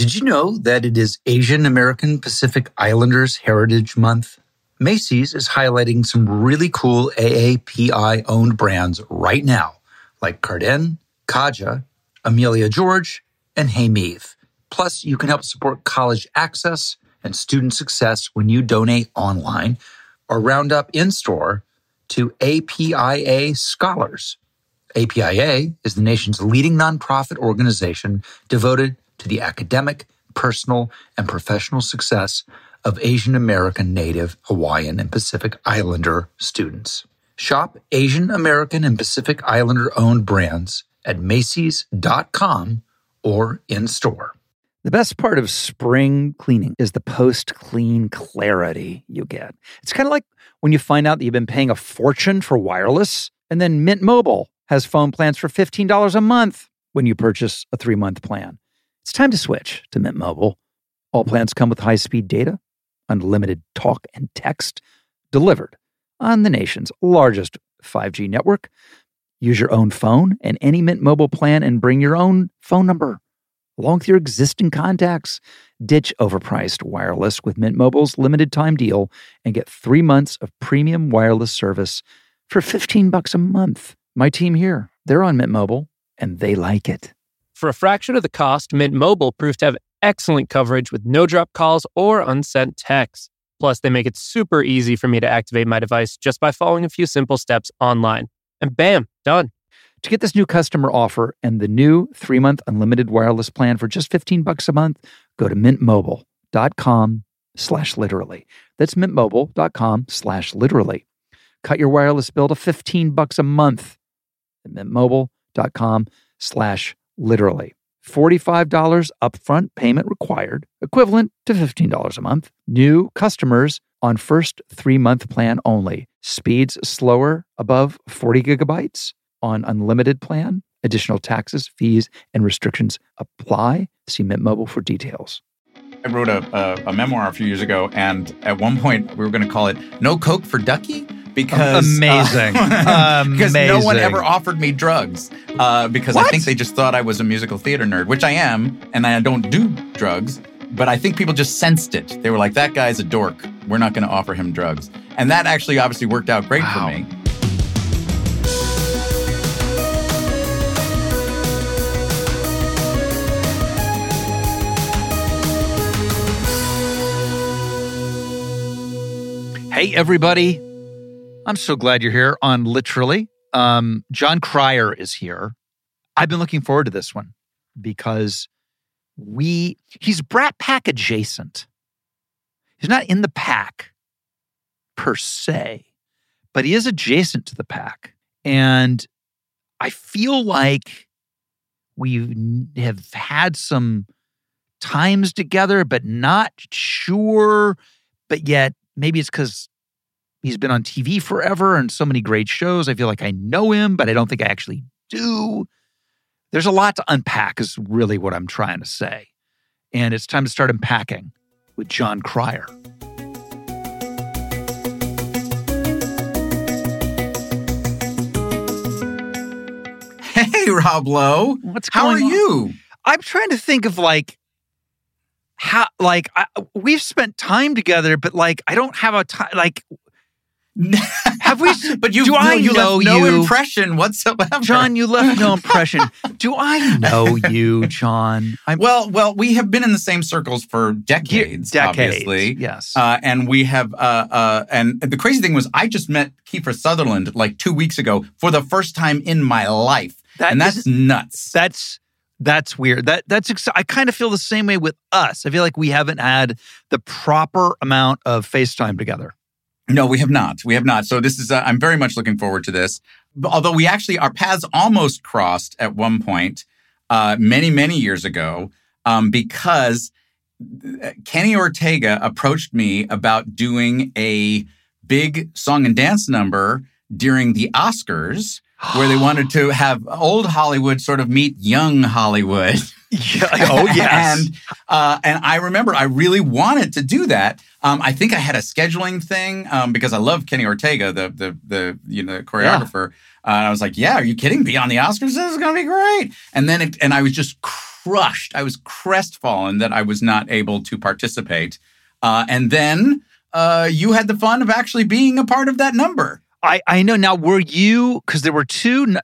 Did you know that it is Asian American Pacific Islanders Heritage Month? Macy's is highlighting some really cool AAPI owned brands right now, like Carden, Kaja, Amelia George, and Hey Meave. Plus, you can help support college access and student success when you donate online or round up in store to APIA Scholars. APIA is the nation's leading nonprofit organization devoted to the academic, personal, and professional success of Asian American, Native, Hawaiian, and Pacific Islander students. Shop Asian American and Pacific Islander owned brands at Macy's.com or in store. The best part of spring cleaning is the post clean clarity you get. It's kind of like when you find out that you've been paying a fortune for wireless, and then Mint Mobile has phone plans for $15 a month when you purchase a three month plan. It's time to switch to Mint Mobile. All plans come with high speed data, unlimited talk and text delivered on the nation's largest 5G network. Use your own phone and any Mint Mobile plan and bring your own phone number along with your existing contacts. Ditch overpriced wireless with Mint Mobile's limited time deal and get three months of premium wireless service for 15 bucks a month. My team here, they're on Mint Mobile and they like it. For a fraction of the cost, Mint Mobile proved to have excellent coverage with no drop calls or unsent texts. Plus, they make it super easy for me to activate my device just by following a few simple steps online. And bam, done. To get this new customer offer and the new three-month unlimited wireless plan for just 15 bucks a month, go to mintmobile.com slash literally. That's mintmobile.com slash literally. Cut your wireless bill to 15 bucks a month at mintmobile.com slash literally. $45 upfront payment required, equivalent to $15 a month. New customers on first three month plan only. Speeds slower above 40 gigabytes on unlimited plan. Additional taxes, fees, and restrictions apply. See Mint Mobile for details. I wrote a, a, a memoir a few years ago, and at one point we were going to call it "No Coke for Duckie." Because amazing, uh, because amazing. no one ever offered me drugs uh, because What? I think they just thought I was a musical theater nerd, which I am, and I don't do drugs. But I think people just sensed it. They were like, "That guy's a dork. We're not going to offer him drugs," and that actually obviously worked out great Wow. for me. Hey, everybody. I'm so glad you're here on Literally. Um, Jon Cryer is here. I've been looking forward to this one because we, he's Brat Pack adjacent. He's not in the pack per se, but he is adjacent to the pack. And I feel like we have had some times together, but not sure. But yet, maybe it's because he's been on TV forever and so many great shows. I feel like I know him, but I don't think I actually do. There's a lot to unpack, is really what I'm trying to say. And it's time to start unpacking with Jon Cryer. Hey, Rob Lowe. What's How are on? you? I'm trying to think of like how like I, we've spent time together, but like I don't have a time. Like, have we? but you, do I you know left no you, impression whatsoever. Jon? You left no impression. do I know you, Jon? I'm Well, well, we have been in the same circles for decades, decades. obviously. Yes. Uh, and we have, uh, uh, and the crazy thing was, I just met Kiefer Sutherland like two weeks ago for the first time in my life, That and that's is- nuts. that's that's weird. That that's ex- I kind of feel the same way with us. I feel like we haven't had the proper amount of FaceTime together. No, we have not. We have not. So this is. Uh, I'm very much looking forward to this. Although we actually our paths almost crossed at one point, uh, many many years ago, um, because uh, Kenny Ortega approached me about doing a big song and dance number during the Oscars. Where they wanted to have old Hollywood sort of meet young Hollywood. Yeah. Oh yes. and uh, and I remember I really wanted to do that. Um, I think I had a scheduling thing um, because I love Kenny Ortega, the the the you know choreographer. Uh, and I was like, "Yeah, are you kidding? Be on the Oscars? This is gonna be great." And then it, and I was just crushed. I was crestfallen that I was not able to participate. Uh, and then uh, you had the fun of actually being a part of that number. I, I know. Now, were you, because there were two,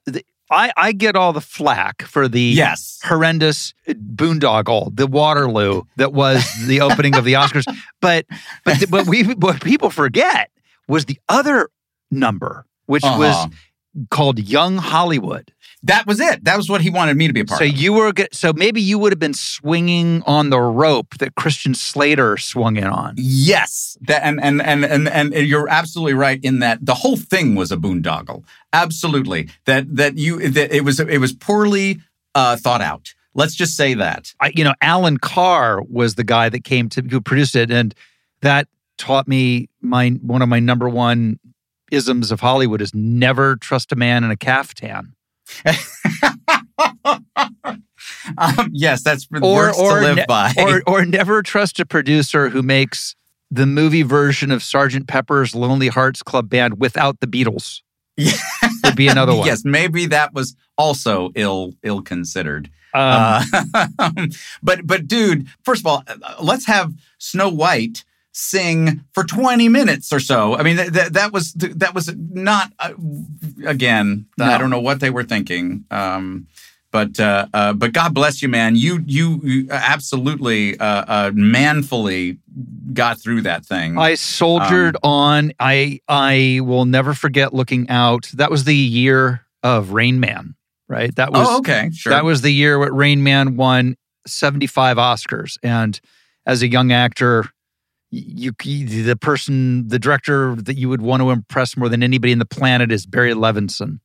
I, I get all the flack for the Yes. horrendous boondoggle, the Waterloo that was the opening of the Oscars. But but but we what people forget was the other number, which Uh-huh. was called Young Hollywood. That was it. That was what he wanted me to be a part So of. you were so maybe you would have been swinging on the rope that Christian Slater swung in on. Yes, that, and, and and and and you're absolutely right in that the whole thing was a boondoggle. Absolutely, that that you that it was it was poorly uh, thought out. Let's just say that. I, you know, Allan Carr was the guy that came to who produced it, and that taught me my one of my number one isms of Hollywood is never trust a man in a caftan. Um, yes, that's Or- words or to live ne- by. or or never trust a producer who makes the movie version of Sergeant Pepper's Lonely Hearts Club Band without the Beatles. Yeah. Would be another one. yes, maybe that was also ill ill considered. Um, Uh, but but dude, first of all, uh, let's have Snow White sing for 20 minutes or so. I mean that that, that was that was not uh, again, I don't know what they were thinking. Um but uh, uh, but God bless you, man. You you, you absolutely uh, uh, manfully got through that thing. I soldiered Um, on. I I will never forget looking out. That was the year of Rain Man, right? That was oh, okay, sure. that was the year when Rain Man won 75 Oscars. And as a young actor, you, the person, the director that you would want to impress more than anybody in the planet is Barry Levinson.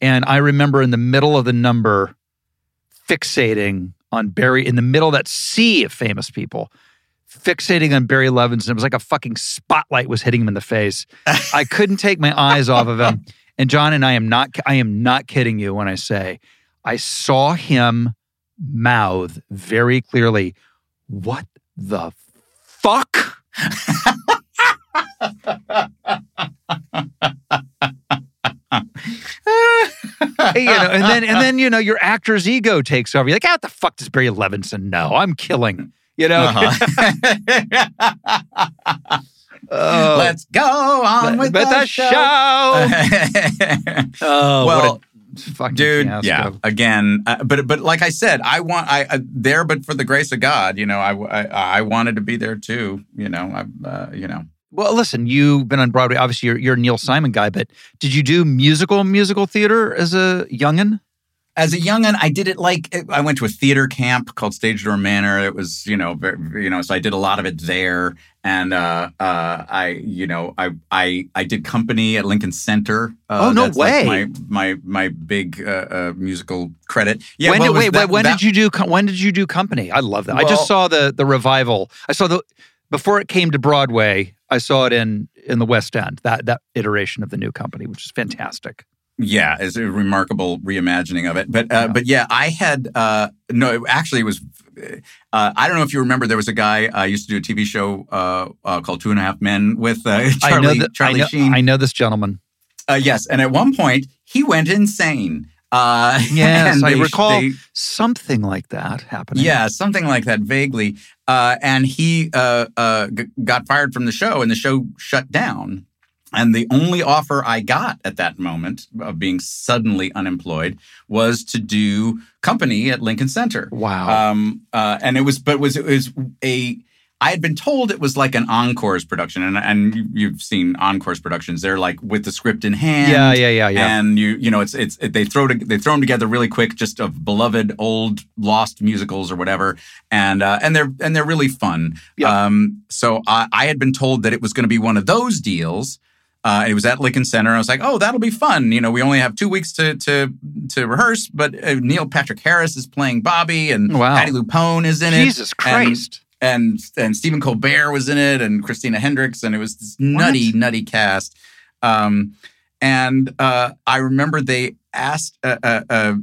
And I remember in the middle of the number fixating on Barry in the middle of that sea of famous people, fixating on Barry Levinson. It was like a fucking spotlight was hitting him in the face. I couldn't take my eyes off of him. And Jon and I am not I am not kidding you when I say I saw him mouth very clearly, "What the fuck?" You know, and then and then you know your actor's ego takes over. You're like, "Ah, what the fuck does Barry Levinson know? I'm killing." You know, Uh-huh. Oh, Let's go on with the, the show. oh, well, fucking dude, fiasco. yeah. Again, uh, but but like I said, I want I uh, there, but for the grace of God, you know, I I, I wanted to be there too. You know, I uh, you know. Well, listen, you've been on Broadway. Obviously, you're, you're a Neil Simon guy, but did you do musical musical theater as a youngin? As a young youngin, I did it like I went to a theater camp called Stage Door Manor. It was, you know, very, you know, so I did a lot of it there, and uh, uh, I, you know, I, I, I did company at Lincoln Center. Uh, Oh, no that's like way. my my my big uh, uh, musical credit. Yeah. when well, did, wait, that- when that- did you do when did you do Company? I love that. I just saw the the revival. I saw the before it came to Broadway. I saw it in in the West End. That that iteration of the new Company, which is fantastic. Yeah, it's a remarkable reimagining of it. But uh, Yeah. but yeah, I had uh, no. Actually, it was. Uh, I don't know if you remember. There was a guy I used to do a TV show uh, uh, called Two and a Half Men with uh, Charlie I know that. Charlie I know, Sheen. I know this gentleman. Uh, yes, and at one point he went insane. Uh, Yes, and I recall they- something like that happening. yeah, something like that vaguely. Uh, and he uh, uh, g- got fired from the show, and the show shut down. And the only offer I got at that moment of being suddenly unemployed was to do company at Lincoln Center. Wow. Um, uh, and it was, but it was it was a. I had been told it was like an encores production, and and you- you've seen encores productions. They're like with the script in hand. yeah, yeah, yeah, yeah. And you you know it's it's it, they throw to, they throw them together really quick, just of beloved old lost musicals or whatever, and uh, and they're and they're really fun. Yeah. Um, so I, I had been told that it was going to be one of those deals. Uh, it was at Lincoln Center. I was like, oh, that'll be fun. You know, we only have two weeks to to to rehearse, but uh, Neil Patrick Harris is playing Bobby, and Wow. Patti LuPone is in it Jesus Christ. and and Stephen Colbert was in it, and Christina Hendricks, and it was this nutty, nutty cast. Um, and uh, I remember they asked. Uh, uh, uh,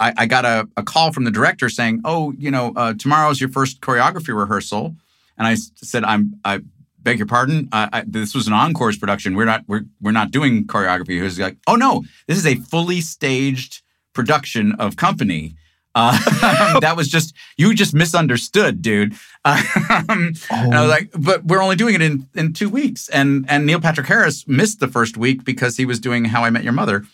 I, I got a, a call from the director saying, "Oh, you know, uh, tomorrow's your first choreography rehearsal," and I said, "I'm I." Beg your pardon. I, I, this was an encores production. We're not. We're we're not doing choreography. He was like, "Oh no, this is a fully staged production of Company." Uh, that was just you just misunderstood, dude. Um, And I was like, but we're only doing it in in two weeks. And and Neil Patrick Harris missed the first week because he was doing How I Met Your Mother.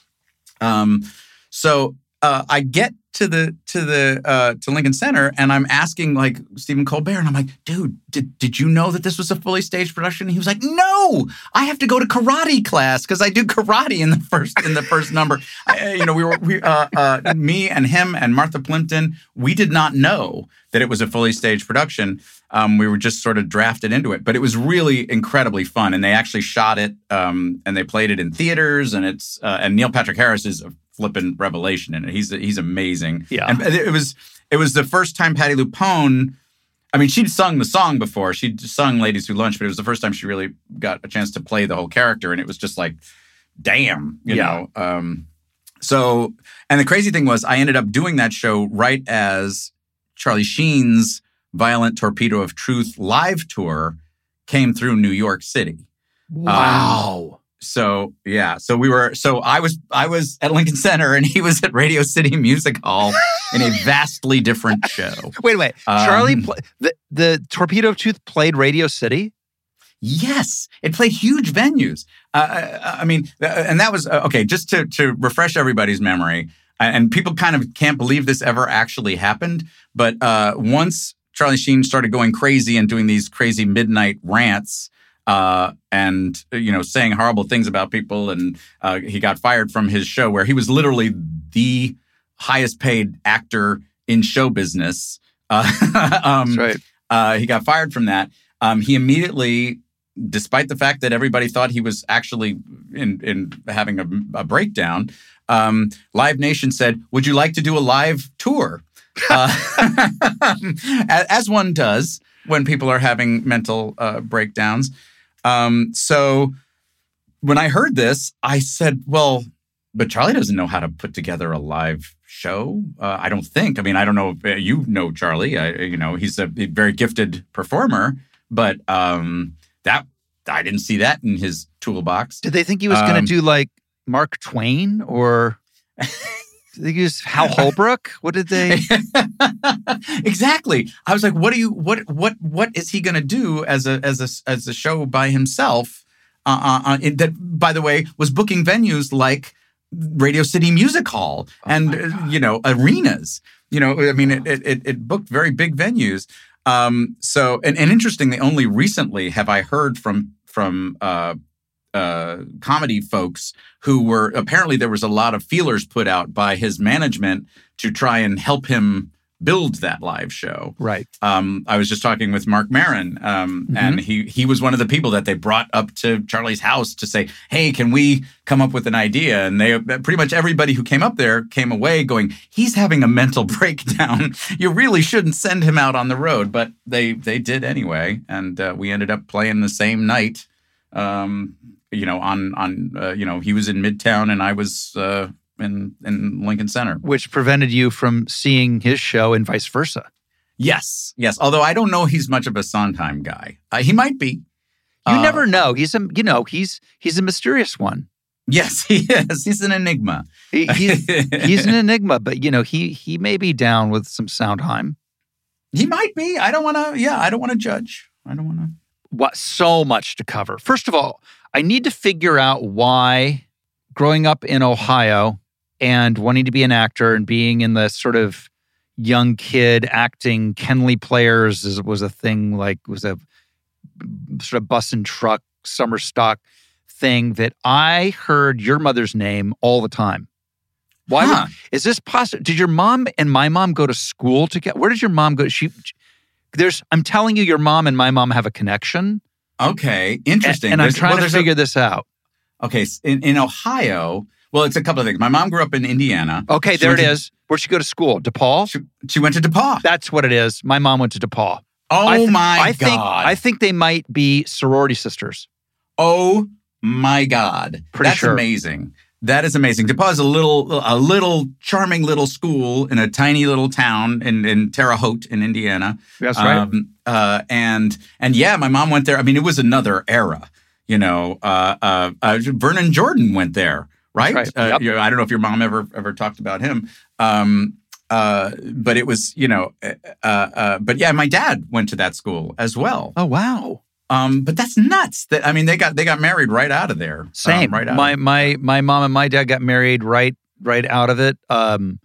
Um, so uh, I get to the to the uh, to Lincoln Center and I'm asking like Stephen Colbert and I'm like, dude, did did you know that this was a fully staged production? And he was like, no, I have to go to karate class because I do karate in the first in the first number. I, you know, we were we uh, uh, me and him and Martha Plimpton. We did not know that it was a fully staged production. Um, we were just sort of drafted into it, but it was really incredibly fun. And they actually shot it um, and they played it in theaters. And it's uh, and Neil Patrick Harris is a flippin' revelation in it. He's he's amazing. Yeah. and it was it was the first time Patti LuPone. I mean, she'd sung the song before. She'd sung "Ladies Who Lunch," but it was the first time she really got a chance to play the whole character, and it was just like, damn, you Yeah. know. Um, so, and the crazy thing was, I ended up doing that show right as Charlie Sheen's Violent Torpedo of Truth live tour came through New York City. Wow. So yeah, so we were so I was I was at Lincoln Center and he was at Radio City Music Hall in a vastly different show. wait, wait. Um, Charlie, pl- the the Torpedo of Truth played Radio City. Yes, it played huge venues. Uh, I, I mean, uh, and that was uh, okay. Just to to refresh everybody's memory, and people kind of can't believe this ever actually happened. But uh, once Charlie Sheen started going crazy and doing these crazy midnight rants, uh, and you know saying horrible things about people, and uh, he got fired from his show where he was literally the highest paid actor in show business. Uh, um, That's right. uh, he got fired from that. Um, he immediately, despite the fact that everybody thought he was actually in, in having a, a breakdown, um, Live Nation said, "Would you like to do a live tour?" Uh, as one does when people are having mental uh, breakdowns. Um, so when I heard this, I said, "Well, but Charlie doesn't know how to put together a live." show uh, i don't think i mean i don't know if uh, you know charlie I, you know he's a very gifted performer but um that i didn't see that in his toolbox Did they think he was going Um, to do like Mark Twain or? They was Hal Holbrook? What did they? exactly i was like what do you what what what is he going to do as a as a as a show by himself uh, uh, uh, that by the way was booking venues like radio city music hall and Oh my uh, you know arenas you know i mean it it, it- it booked very big venues um so and, and interestingly only recently have i heard from from uh comedy folks who were apparently there was a lot of feelers put out by his management to try and help him build that live show. right. Um, I was just talking with Marc Maron, um, Mhm. and he he was one of the people that they brought up to Charlie's house to say, "Hey, can we come up with an idea?" And they pretty much everybody who came up there came away going, "He's having a mental breakdown. you really shouldn't send him out on the road." But they they did anyway, and uh, we ended up playing the same night. Um, you know, on on uh, you know, he was in Midtown and I was uh, in in Lincoln Center. Which prevented you from seeing his show and vice versa. Yes, yes. Although I don't know he's much of a Sondheim guy. Uh, he might be. You Uh, never know. He's a you know he's he's a mysterious one. Yes, he is. He's an enigma. He, he's he's an enigma, but you know he he may be down with some Sondheim. he might be. I don't want to. Yeah, I don't want to judge. I don't want to. What so much to cover. First of all, I need to figure out why growing up in Ohio and wanting to be an actor and being in the sort of young kid acting Kenley players is, was a thing like was a sort of bus and truck summer stock thing that I heard your mother's name all the time. Why would- Huh. is this possible? Did your mom and my mom go to school together? Where did your mom go? She, there's. I'm telling you, your mom and my mom have a connection, Okay, interesting. and I'm trying well, to there's a- figure this out. okay, in, in Ohio, well, it's a couple of things. My mom grew up in Indiana. Okay, She there it to- is. Where'd she go to school? DePauw. She, she went to DePauw. That's what it is. My mom went to DePauw. oh I th- my I think god! I think they might be sorority sisters. oh my god! Pretty That's sure. amazing. That is amazing. DePauw is a little, a little charming little school in a tiny little town in in Terre Haute in Indiana. That's Um, uh, and and yeah, my mom went there. I mean, it was another era. You know, uh, uh, uh, Vernon Jordan went there, right? Right. Uh, Yep. you know, I don't know if your mom ever ever talked about him. Um, uh, but it was, you know, uh, uh, but yeah, my dad went to that school as well. Oh wow. Um, but that's nuts. That I mean, they got they got married right out of there. um, Same. right out. my of, my my mom and my dad got married right right out of it. Um,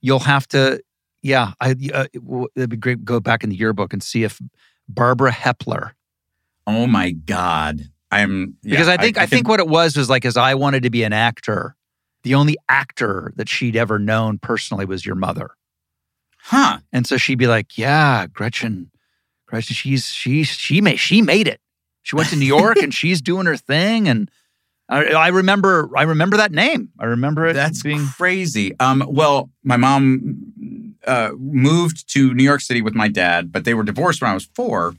you'll have to, yeah. I uh, it'd be great. to Go back in the yearbook and see if Barbara Hepler, oh my god, I'm yeah, because I think I, can- think what it was was like as I wanted to be an actor, the only actor that she'd ever known personally was your mother, huh. and so she'd be like, "Yeah, Gretchen, Gretchen, she's she she made she made it. She went to New York and she's doing her thing." And I, I remember I remember that name. I remember it That's being crazy. Um, well, my mom uh, moved to New York City with my dad, but they were divorced when I was four,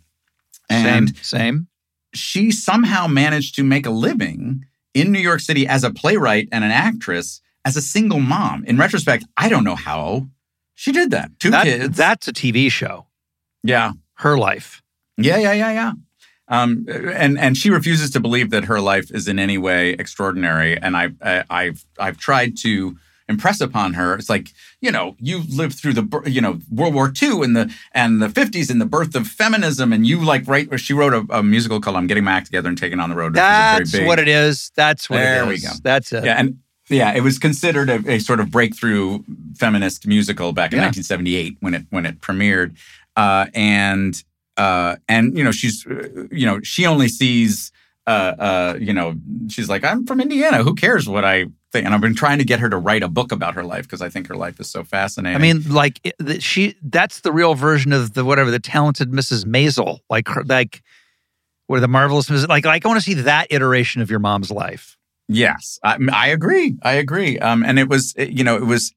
and same same. she somehow managed to make a living in New York City as a playwright and an actress as a single mom. In retrospect, I don't know how she did that. Two That- kids. That's a TV show. yeah. Her life. Yeah, yeah, yeah, yeah. Um, and and she refuses to believe that her life is in any way extraordinary. And I, I I've I've tried to impress upon her. It's like you know you lived through the you know World War II and the and the fifties and the birth of feminism, and you like write. She wrote a, a musical called "I'm Getting My Act Together and Taking on the Road." That's what it is. That's what There it we go. That's it. Yeah, and yeah, it was considered a, a sort of breakthrough feminist musical back in Yeah. 1978 when it when it premiered, uh, and uh, and you know she's uh, you know she only sees uh, uh, you know she's like I'm from Indiana. Who cares what I think? And I've been trying to get her to write a book about her life because I think her life is so fascinating. I mean, like it- she. That's the real version of the whatever the talented Mrs. Maisel. Like her, like what the marvelous Mrs. Like, like I want to see that iteration of your mom's life. Yes, I, I agree. I agree. Um, and it was, you know, it was.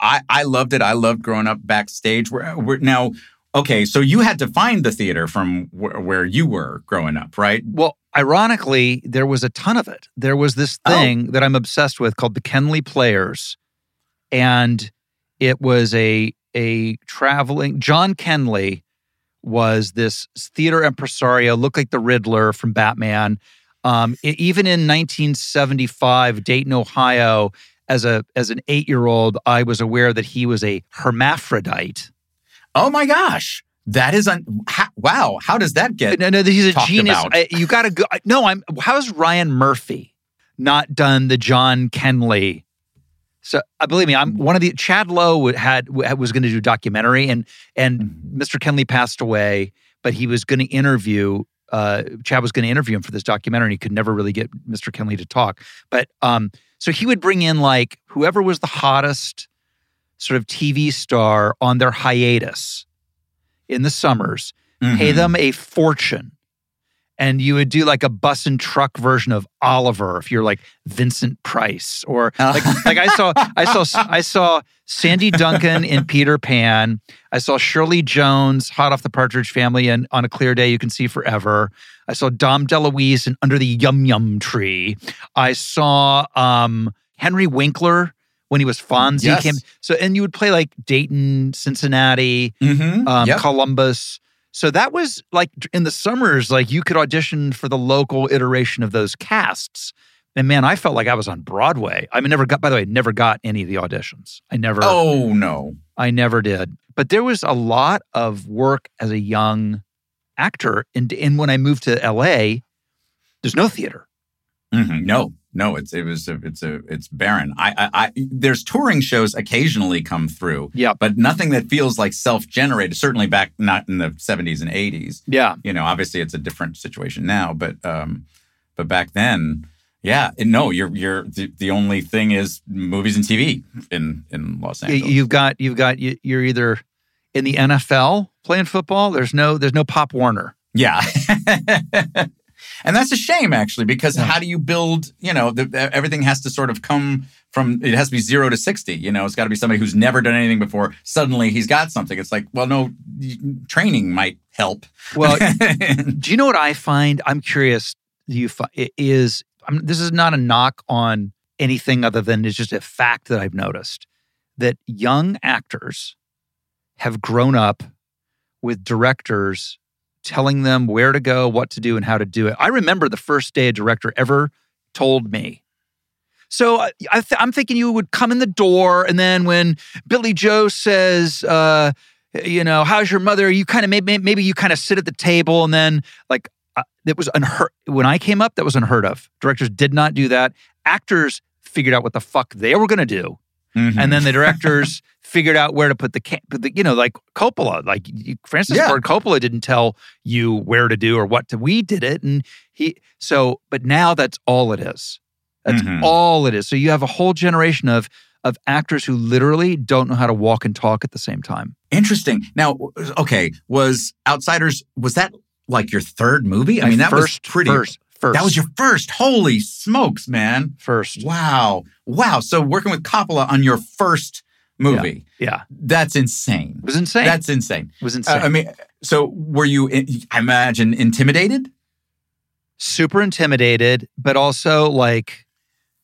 I I loved it. I loved growing up backstage. Where we're now, okay, so you had to find the theater from wh- where you were growing up, right? Well, ironically, there was a ton of it. There was this Oh. thing that I'm obsessed with called the Kenley Players, and it was a a traveling John Kenley was this theater impresario, looked like the Riddler from Batman. Um, e- even in 1975, Dayton, Ohio, as a as an eight year old, I was aware that he was a hermaphrodite. Oh my gosh, that is un- how, wow. How does that get? No, no, he's a genius. I- you got to go. No, I'm. How's Ryan Murphy not done the John Kenley? So, uh, believe me, I'm one of the. Chad Lowe had was going to do a documentary, and and Mm-hmm. Mr. Kenley passed away, but he was going to interview. Uh, Chad was going to interview him for this documentary, and he could never really get Mr. Kenley to talk. But um, so he would bring in like whoever was the hottest sort of TV star on their hiatus in the summers pay Mhm. them a fortune. And you would do like a bus and truck version of Oliver if you're like Vincent Price or like like I saw I saw I saw Sandy Duncan in Peter Pan. I saw Shirley Jones, hot off the Partridge Family, and on a clear day you can see forever. I saw Dom DeLuise in Under the Yum Yum Tree. I saw um, Henry Winkler when he was Fonzie. Yes. Came, so and you would play like Dayton, Cincinnati, Mhm. um, Yep. Columbus. So that was like in the summers, like you could audition for the local iteration of those casts. And man, I felt like I was on Broadway. I mean, never got. By the way, never got any of the auditions. I never. Oh no. I never did. But there was a lot of work as a young actor. And, and when I moved to LA, there's no theater. Mhm. No, no, it's it was a, it's a it's barren. I, I I there's touring shows occasionally come through, Yeah. but nothing that feels like self generated. Certainly back not in the 70s and 80s. Yeah. You know, obviously it's a different situation now, but um, but back then, yeah, no, you're you're the, the only thing is movies and TV in in Los Angeles. You've got you've got you're either in the NFL playing football. There's no there's no Pop Warner. Yeah. and that's a shame, actually, because Yeah. how do you build, you know, the, everything has to sort of come from, it has to be zero to 60. You know, it's got to be somebody who's never done anything before. Suddenly he's got something. It's like, well, no, training might help. Well, Do you know what I find? I'm curious. Do you find it is I'm, this is not a knock on anything other than it's just a fact that I've noticed that young actors have grown up with directors telling them where to go, what to do, and how to do it. I remember the first day a director ever told me. So I, I'm thinking you would come in the door, and then when Billy Joe says, uh, you know, how's your mother? You kind of maybe maybe you kind of sit at the table, and then like uh, it was unheard when I came up. That was unheard of. Directors did not do that. Actors figured out what the fuck they were going to do, Mhm. and then the directors figured out where to put the, ca- the you know, like Coppola, like Francis Yeah. Ford Coppola didn't tell you where to do or what to. We did it, and he so. But now that's all it is. That's Mhm. all it is. So you have a whole generation of of actors who literally don't know how to walk and talk at the same time. Interesting. Now, okay, was Outsiders was that like your third movie? I My mean, that first, was pretty. first, first. That was your first. Holy smokes, man! first. Wow, wow. So working with Coppola on your first movie, Yeah, that's insane. it was insane. That's insane. it was Uh, insane. I mean, so were you? I imagine intimidated. super intimidated, but also like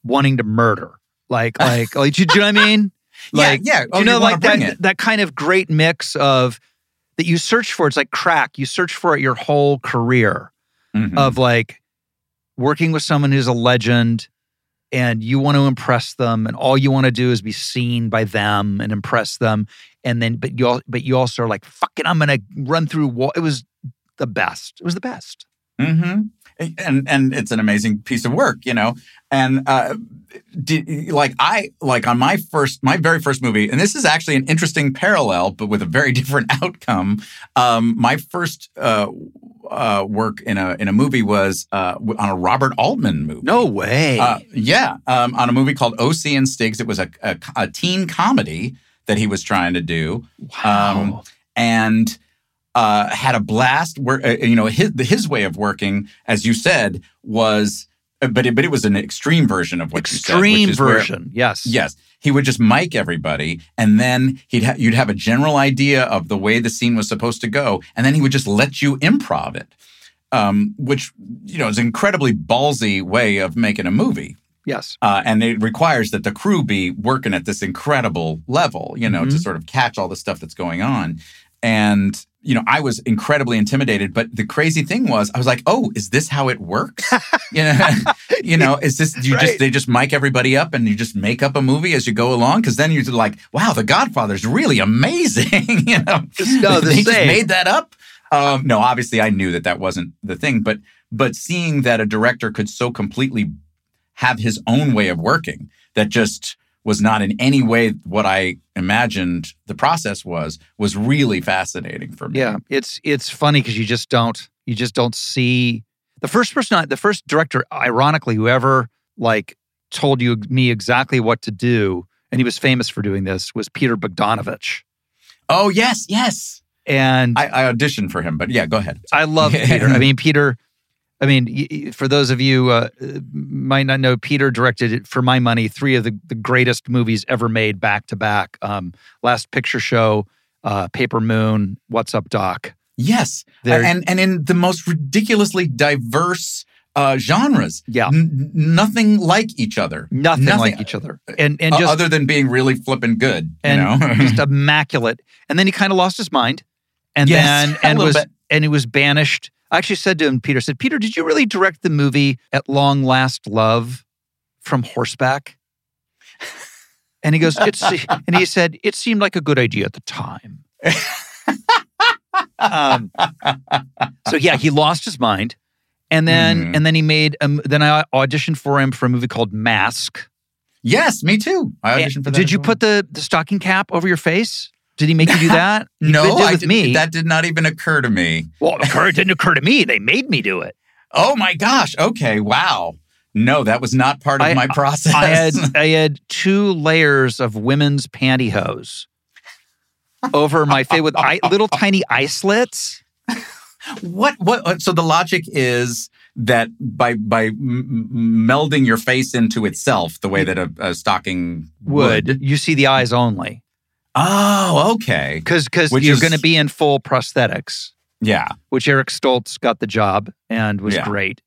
wanting to murder. Like, like, like, do you know what I mean? Like, yeah, yeah. Oh, you know, wanna like that, it. that kind of great mix of that you search for. It's like crack. You search for it your whole career Mhm. of like working with someone who's a legend and you want to impress them and all you want to do is be seen by them and impress them. And then, but you, all, but you also are like, fucking I'm to run through. Wall. It was the best. It was the best. hmm And and it's an amazing piece of work, you know. And uh, did, like I like on my first, my very first movie, and this is actually an interesting parallel, but with a very different outcome. Um, my first uh, uh, work in a in a movie was uh, on a Robert Altman movie. No way. Uh, yeah, um, on a movie called OC and Stiggs. It was a, a, a teen comedy that he was trying to do wow. um, and uh, had a blast. Where uh, you know his his way of working, as you said, was uh, but it, but it was an extreme version of what you said, which Extreme is where- version. yes. Yes, he would just mic everybody, and then he'd ha- you'd have a general idea of the way the scene was supposed to go, and then he would just let you improv it, um, which you know is an incredibly ballsy way of making a movie. Yes. Uh, and it requires that the crew be working at this incredible level, you know, to Mhm. sort of catch all the stuff that's going on. And, you know, I was incredibly intimidated. But the crazy thing was, I was like, oh, is this how it works? you know, you know, is this, you Right. just, they just mic everybody up and you just make up a movie as you go along? Cause then you're like, wow, The Godfather's really amazing. you know, No, the they just made that up. Um, no, obviously I knew that that wasn't the thing, but, but seeing that a director could so completely have his own way of working that just was not in any way what I imagined the process was was really fascinating for me. Yeah. It's it's funny because you just don't you just don't see the first person I- the first director, ironically, whoever like told you me exactly what to do, and he was famous for doing this, was Peter Bogdanovich. Oh yes, yes. And I, I auditioned for him, but yeah, go ahead. I love Peter. I mean, Peter. I mean, for those of you uh, might not know, Peter directed for my money three of the, the greatest movies ever made back to back. Um, Last Picture Show, uh, Paper Moon, What's Up, Doc. Yes, They're- and and in the most ridiculously diverse uh, genres. Yeah. N- nothing like each other. Nothing, Nothing- like each other, and and Uh, just other than being really flipping good, and you know. just immaculate. And then he kind of lost his mind, and Yes, then and was bit. and he was banished. I actually said to him, Peter said, Peter, did you really direct the movie At Long Last Love from horseback? And he goes, it's and he said, it seemed like a good idea at the time. um, so yeah, he lost his mind. And then Mhm. and then he made um, then I auditioned for him for a movie called Mask. yes, me too. I auditioned for that. Did you well. put the, the stocking cap over your face? Did he make you do that? He No, did I did, me. that did not even occur to me. well, it didn't occur to me. They made me do it. Oh my gosh. Okay. Wow. No, that was not part of I- my process. I had I had two layers of women's pantyhose over my face with eye, little tiny eye slits. what? What? Uh, so the logic is that by by m- m- melding your face into itself, the way that a, a stocking would. Would you see the eyes only? Oh, okay. Because because you're is- going to be in full prosthetics, Yeah. which Eric Stoltz got the job and was Yeah. great.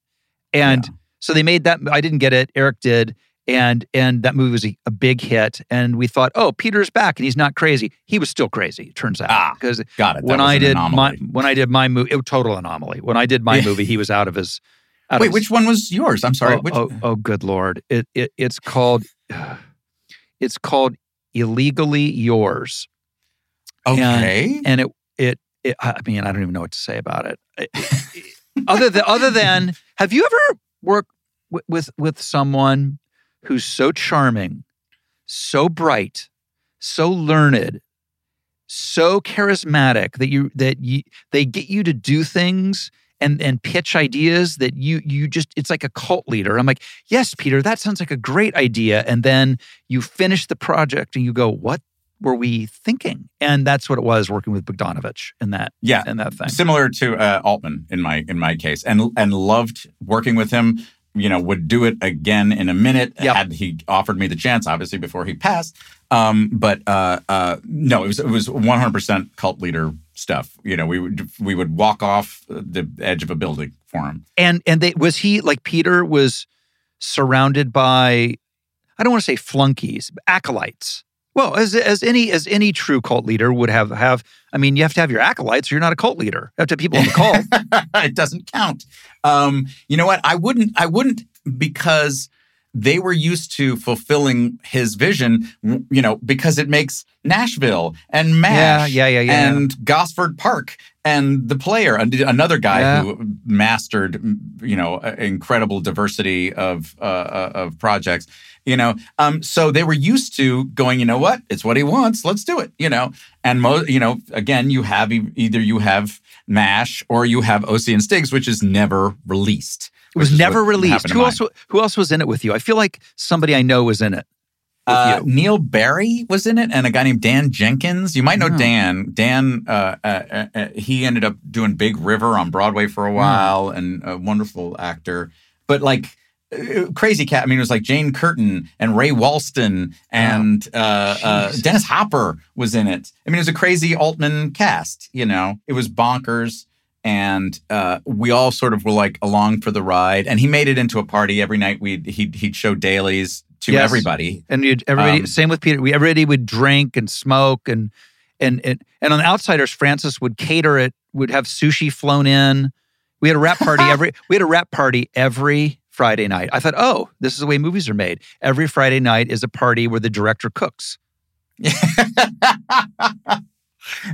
And so they made that. I didn't get it. Eric did. And and that movie was a, a big hit. And we thought, oh, Peter's back and he's not crazy. He was still crazy. It turns out Ah, because Got it. That when I did my when I did my movie, it was total anomaly. When I did my movie, he was out of his out Wait, of- which one was yours? I'm sorry. Oh, which, oh, oh, good lord! It, it it's called it's called illegally yours, okay. and it it, it I mean I don't even know what to say about it. It- it- other than other than have you ever worked with, with with someone who's so charming, so bright, so learned, so charismatic that you that you they get you to do things and and pitch ideas that you you just it's like a cult leader. I'm like, yes, Peter, that sounds like a great idea. And then you finish the project and you go, what were we thinking? And that's what it was working with Bogdanovich in that yeah. in that thing. Similar to uh, Altman in my in my case, and and loved working with him. You know, would do it again in a minute. Yep. Had he offered me the chance, obviously before he passed. Um, but uh, uh, no, it was it was 100 percent cult leader stuff. You know, we would we would walk off the edge of a building for him. And and they was he like Peter was surrounded by I don't want to say flunkies, acolytes. Well, as as any as any true cult leader would have have I mean, you have to have your acolytes or you're not a cult leader. You have to have people on the call. it doesn't count. Um, you know what? I wouldn't. I wouldn't because they were used to fulfilling his vision. You know, because it makes Nashville and Mash, Yeah, yeah, yeah, and Gosford Park and the player, another guy who mastered, you know, incredible diversity of uh, uh, of projects. You know, um, so they were used to going. You know what? It's what he wants. Let's do it. You know, and mo- you know, again, you have e- either you have Mash or you have OC and Stiggs, which is never released. It was never released. Who else? Who else was in it with you? I feel like somebody I know was in it. Uh. Neill Barry was in it, and a guy named Dan Jenkins. You might know Oh. Dan. Dan, uh, uh, uh, uh, he ended up doing Big River on Broadway for Hmm. a while, and a wonderful actor. But like uh, crazy cat. I mean, it was like Jane Curtin and Ray Walston and uh, uh, Dennis Hopper was in it. I mean, it was a crazy Altman cast. You know, it was bonkers. And uh, we all sort of were like along for the ride, and he made it into a party every night. We he'd, he'd show dailies to Yes. everybody, And you'd, everybody, Um, same with Peter. We everybody would drink and smoke and and and and on the outsiders, Francis would cater it. Would have sushi flown in. We had a rap party every. We had a rap party every Friday night. I thought, oh, this is the way movies are made. Every Friday night is a party where the director cooks.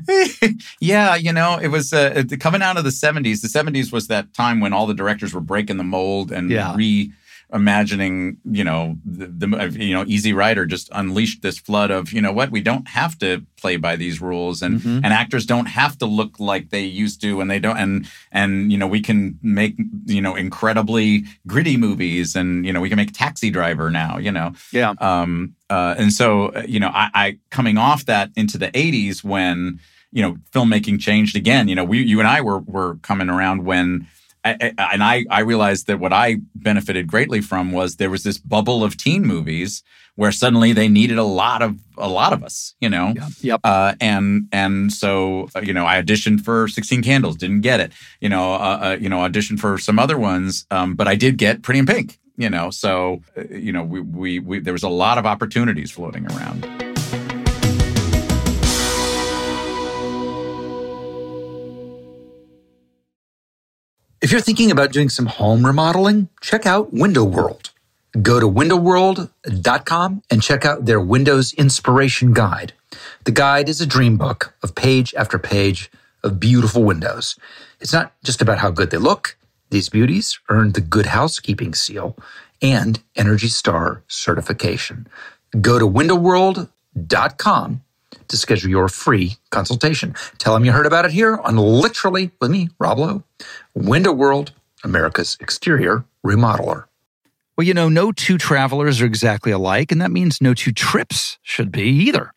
yeah, you know, it was uh, coming out of the 70s. The 70s was that time when all the directors were breaking the mold and Yeah. Reimagining, you know, the, the you know, Easy Rider just unleashed this flood of, you know what, we don't have to play by these rules and Mhm. and actors don't have to look like they used to and they don't and and you know, we can make, you know, incredibly gritty movies and you know, we can make Taxi Driver now, you know. Yeah. Um, uh, and so, uh, you know, I, I coming off that into the '80s when you know filmmaking changed again. You know, we, you and I were were coming around when, I, I, and I I realized that what I benefited greatly from was there was this bubble of teen movies where suddenly they needed a lot of a lot of us. You know. Yep. Yep. Uh, and and so uh, you know I auditioned for Sixteen Candles, didn't get it. You know, uh, uh, you know auditioned for some other ones, um, but I did get Pretty in Pink. You know, so uh, you know we, we we there was a lot of opportunities floating around. If you're thinking about doing some home remodeling, check out Window World. Go to windowworld.com and check out their Windows Inspiration Guide. The guide is a dream book of page after page of beautiful windows. It's not just about how good they look. These beauties earned the Good Housekeeping Seal and Energy Star certification. Go to windowworld.com to schedule your free consultation. Tell them you heard about it here on Literally with me, Rob Lowe. Window World, America's exterior remodeler. Well, you know, no two travelers are exactly alike, and that means no two trips should be either.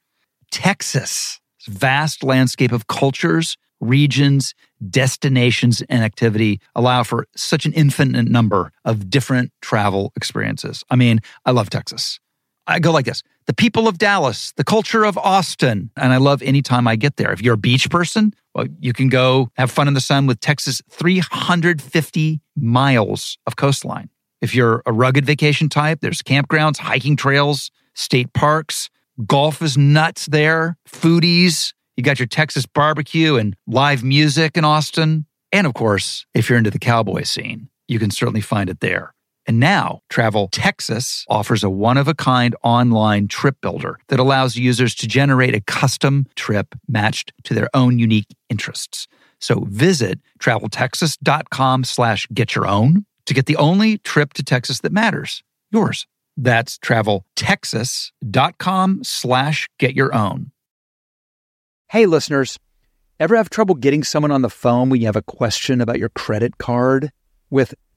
Texas, vast landscape of cultures, regions, destinations, and activity allow for such an infinite number of different travel experiences. I mean, I love Texas. I go like this the people of Dallas, the culture of Austin, and I love anytime I get there. If you're a beach person, well, you can go have fun in the sun with Texas' 350 miles of coastline. If you're a rugged vacation type, there's campgrounds, hiking trails, state parks. Golf is nuts there. Foodies. You got your Texas barbecue and live music in Austin. And of course, if you're into the cowboy scene, you can certainly find it there. And now, Travel Texas offers a one of a kind online trip builder that allows users to generate a custom trip matched to their own unique interests. So visit traveltexas.com slash get your own to get the only trip to Texas that matters, yours. That's traveltexas.com slash get your own. Hey, listeners, ever have trouble getting someone on the phone when you have a question about your credit card? With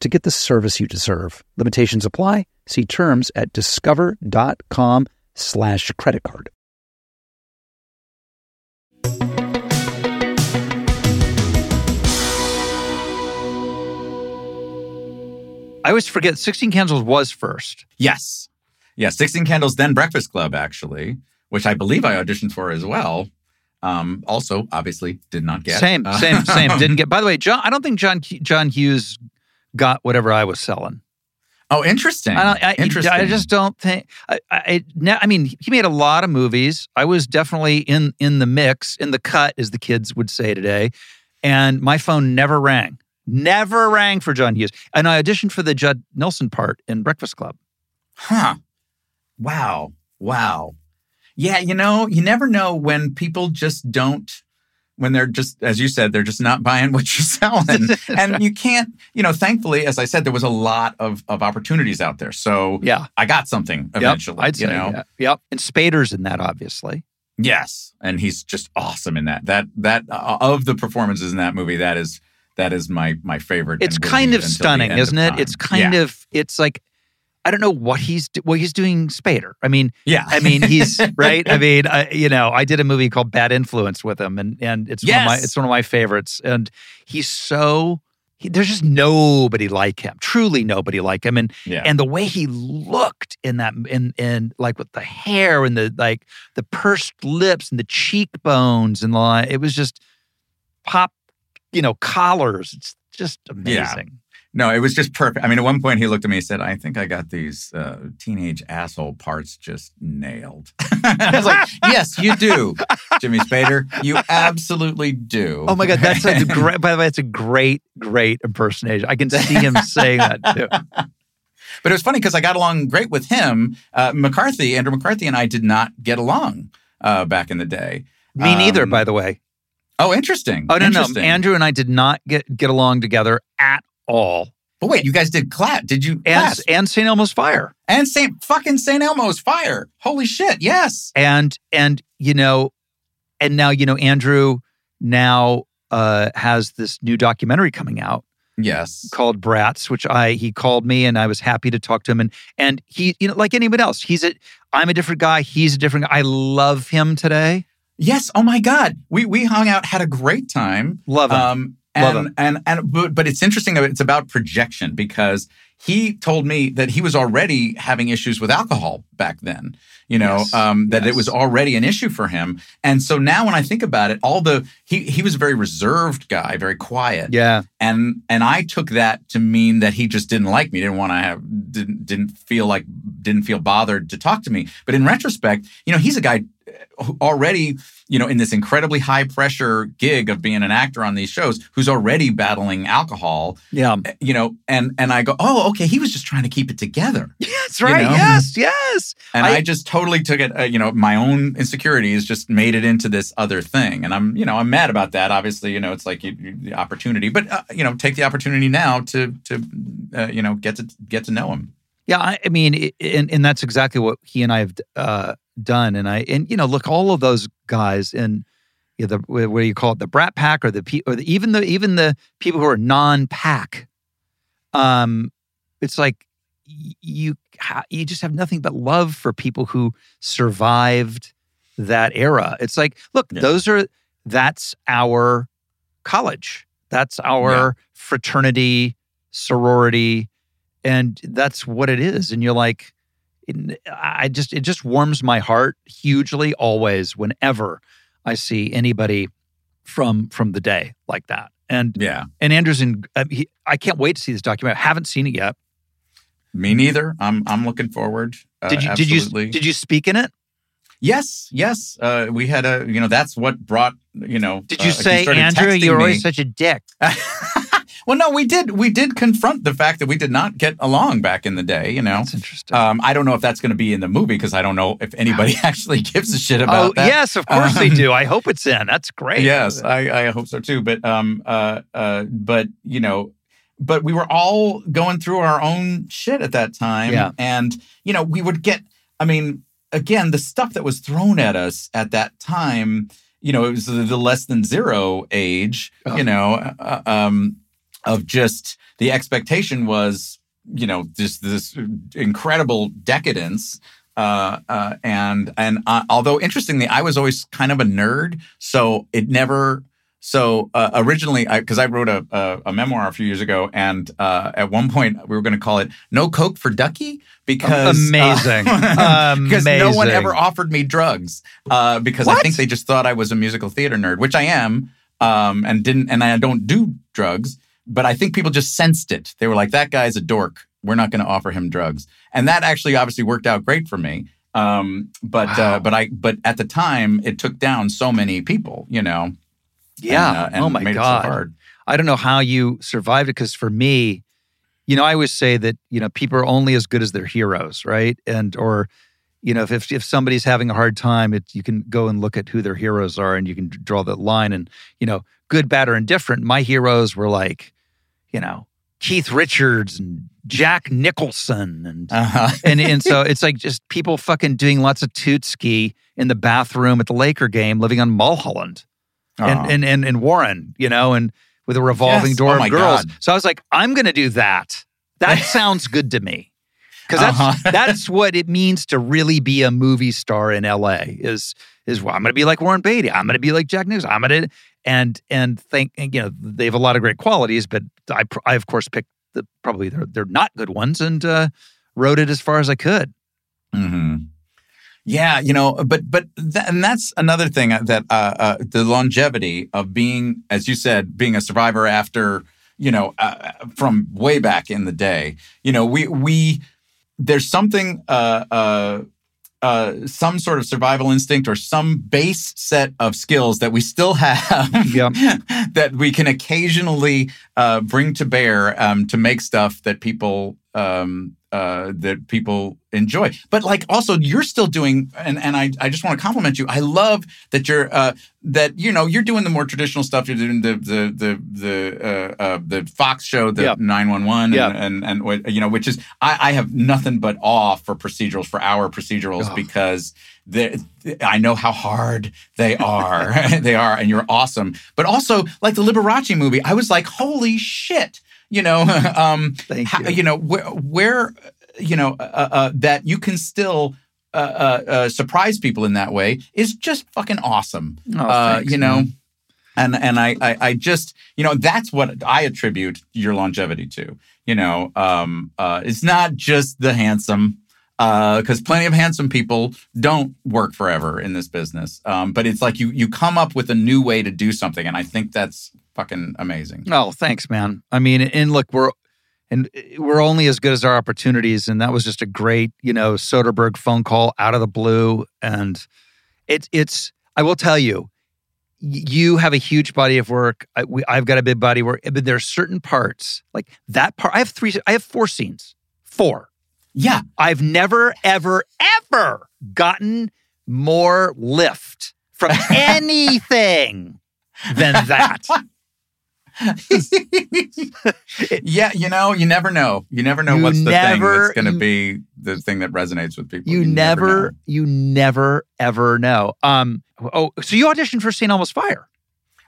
to get the service you deserve. Limitations apply. See terms at discover.com slash credit card. I always forget 16 Candles was first. Yes. Yeah, 16 Candles, then Breakfast Club, actually, which I believe I auditioned for as well. Um, also, obviously, did not get. Same, Uh, same, same. Didn't get. By the way, John, I don't think John John Hughes got whatever I was selling. Oh, interesting. I. I, interesting. I just don't think. I, I, I mean, he made a lot of movies. I was definitely in in the mix, in the cut, as the kids would say today. And my phone never rang, never rang for John Hughes. And I auditioned for the Judd Nelson part in Breakfast Club. Huh. Wow. Wow. Yeah, you know, you never know when people just don't when they're just as you said they're just not buying what you're selling and you can't you know thankfully as i said there was a lot of of opportunities out there so Yeah, i got something Yep, eventually I'd say. you know yeah. Yep. And Spader's in that, obviously. yes and he's just awesome in that that that uh, of the performances in that movie that is that is my my favorite It's kind of stunning, isn't it? It's kind Yeah. of. It's like. I don't know what he's do- well. He's doing Spader. I mean, yeah I mean, he's right. I mean, I, you know, I did a movie called Bad Influence with him, and and it's one of my it's one of my favorites. And he's so he, there's just nobody like him, truly nobody like him. And yeah and the way he looked in that in in like with the hair and the like the pursed lips and the cheekbones and the it was just pop, you know, collars. It's just amazing. No, it was just perfect. I mean, at one point he looked at me and said, I think I got these uh, teenage asshole parts just nailed. I was like, yes, you do, Jimmy Spader. You absolutely do. Oh my god, that's a great. By the way, that's a great, great impersonation. I can see him saying that too. But it was funny because I got along great with him. Uh, McCarthy, Andrew McCarthy, and I did not get along uh, back in the day. Me neither, Um, by the way. Oh, interesting. Oh no, no, Interesting. Andrew and I did not get get along together at all. But wait, you guys did Clat? Did you? And Class? and St. Elmo's Fire. and Saint fucking Saint Elmo's Fire. Holy shit! Yes. And and you know, and now you know Andrew now uh, has this new documentary coming out Yes. called Brats, which I he called me and I was happy to talk to him and and he you know like anyone else he's a I'm a different guy he's a different guy I love him today Yes. Oh my God. We we hung out, had a great time. love him Um, and, and and but, but it's interesting. It's about projection because he told me that he was already having issues with alcohol back then. You know Yes. um, that it was already an issue for him. And so now, when I think about it, all the he he was a very reserved guy, very quiet. yeah And and I took that to mean that he just didn't like me, didn't want to have, didn't didn't feel like, didn't feel bothered to talk to me. But in retrospect, you know, he's a guy already, you know, in this incredibly high pressure gig of being an actor on these shows, who's already battling alcohol, yeah you know, and and I go, oh, okay, he was just trying to keep it together, that's You right know? yes yes and I, I- just totally took it, uh, you know, my own insecurities just made it into this other thing, and I'm, you know, I'm mad about that. Obviously, you know, it's like you, you, the opportunity, but uh, you know, take the opportunity now to to, uh, you know, get to get to know him. Yeah, I, I mean, and and that's exactly what he and I have uh, done. And I and you know, look, all of those guys in you know, the what do you call it, the Brat Pack, or the or the, even the even the people who are non-pack. Um, it's like you you just have nothing but love for people who survived that era. It's like, look, Yeah. those are that's our college. That's our Yeah. fraternity, sorority, and that's what it is. And you're like, it- I just it just warms my heart hugely always whenever I see anybody from from the day like that. And Yeah. and Andrews and uh, he, I can't wait to see this documentary. I haven't seen it yet. Me neither. I'm I'm looking forward. Uh, Did you absolutely. did you did you speak in it? Yes, yes. Uh, we had a, you know, that's what brought, you know. Did you uh, say, Andrew, you're me. always such a dick? well, no, we did. We did confront the fact that we did not get along back in the day. You know, That's interesting. um, I don't know if that's going to be in the movie because I don't know if anybody actually gives a shit about oh that. yes, of course they Um, do. I hope it's in. That's great. Yes, I, I hope so too. But um, uh, uh, but you know, but we were all going through our own shit at that time. Yeah. and you know, we would get. I mean, again, the stuff that was thrown at us at that time. You know, it was the, the less than zero age. Oh. You know, uh, um, of just the expectation was, you know, this this incredible decadence. Uh, uh, and and uh, although interestingly, I was always kind of a nerd, so it never. So uh, originally, because I, wrote a, a a memoir a few years ago, and uh, at one point we were going to call it "No Coke for Duckie" because Amazing. uh, because no one ever offered me drugs uh, because I think they just thought I was a musical theater nerd, which I am, um, and didn't, and I don't do drugs. But I think people just sensed it. They were like, "That guy's a dork. We're not going to offer him drugs," and that actually obviously worked out great for me. Um, but Wow. uh, but I but at the time it took down so many people, you know. Yeah. and, uh, and oh my god. So. I don't know how you survived it because for me, you know, I always say that you know people are only as good as their heroes, right? And or you know, if if, if somebody's having a hard time, it, you can go and look at who their heroes are, and you can draw that line. And you know, good, bad, or indifferent. My heroes were like, you know, Keith Richards and Jack Nicholson, and Uh-huh. and and so it's like just people fucking doing lots of toot ski in the bathroom at the Laker game, living on Mulholland Aw. and, and and and Warren, you know, and with a revolving Yes. door Oh of girls. God. So I was like, I'm going to do that. That sounds good to me. Because that's Uh-huh. that's what it means to really be a movie star in LA. Is is well, I'm going to be like Warren Beatty. I'm going to be like Jack Nicholson. I'm going to and and think you know they have a lot of great qualities, but I I of course picked the probably they're they're not good ones and uh, wrote it as far as I could. hmm Yeah, you know, but but th- and that's another thing that uh, uh, the longevity of being, as you said, being a survivor after you know uh, from way back in the day. You know, we we there's something uh, uh, uh, some sort of survival instinct or some base set of skills that we still have Yep. that we can occasionally uh, bring to bear um, to make stuff that people um, uh, that people enjoy. But like also you're still doing and, and I, I just want to compliment you. I love that you're uh, that you know you're doing the more traditional stuff. You're doing the the the the uh, uh, the Fox show, the 911 and, and and what- you know which is I, I have nothing but awe for procedurals for our procedurals Oh. because I know how hard they are. they are, and you're awesome. But also, like the Liberace movie, I was like, holy shit. You know, um, Thank how- you. you know where, where you know uh, uh, that you can still uh, uh, uh, surprise people in that way is just fucking awesome. Oh, uh, thanks, you know, man. and and I, I I just you know that's what I attribute your longevity to. You know, um, uh, it's not just the handsome. Because plenty of handsome people don't work forever in this business, um, but it's like you you come up with a new way to do something, and I think that's fucking amazing. Oh, thanks, man. I mean, and look, we're and we're only as good as our opportunities, and that was just a great, you know, Soderbergh phone call out of the blue, and it's it's. I will tell you, you have a huge body of work. I, I've got a big body work, but there are certain parts like that part. I have three. I have four scenes. Four. Yeah, I've never, ever, ever gotten more lift from anything than that. yeah, you know, you never know. You never know You what's the never- thing that's going to be the thing that resonates with people. You, never, know. you never, ever know. Um. Oh, so you auditioned for St. Elmo's Fire?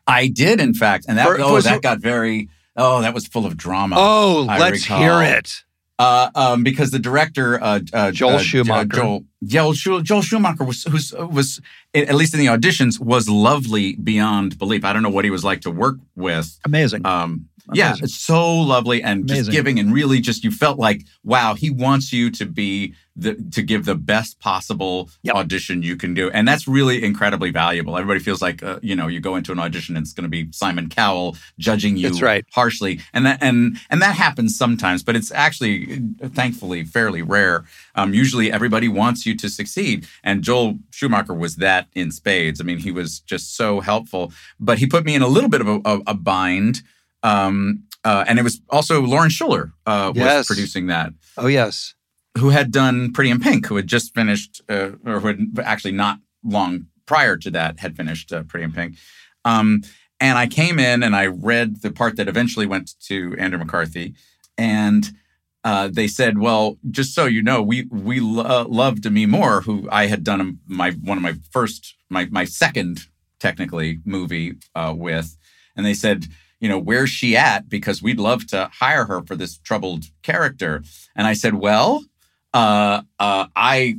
I did, in fact, and that For- oh, for- that got very oh, that was full of drama. Oh, I let's recall. hear it. Uh, um, because the director uh, uh, Joel uh, Schumacher. Joel, Joel, Joel Schumacher was who's was at least in the auditions was lovely beyond belief. I don't know what he was like to work with. Amazing. Um, Amazing. it's so lovely and just giving and really just you felt like wow, he wants you to be the to give the best possible Yep. audition you can do, and that's really incredibly valuable. Everybody feels like uh, you know you go into an audition and it's going to be Simon Cowell judging you That's right. harshly, and that and and that happens sometimes, but it's actually thankfully fairly rare. Um, usually, everybody wants you to succeed, and Joel Schumacher was that in spades. I mean, he was just so helpful, but he put me in a little bit of a, a, a bind. Um, uh, and it was also Lauren Shuler uh, was Yes. producing that, Oh yes. who had done Pretty in Pink, who had just finished, uh, or who had actually not long prior to that had finished uh, Pretty in Pink. Um, and I came in and I read the part that eventually went to Andrew McCarthy, and uh, they said, "Well, just so you know, we we lo- love Demi Moore, who I had done my one of my first, my my second technically movie uh, with, and they said." You know, where's she at? Because we'd love to hire her for this troubled character. And I said, Well, uh, uh, I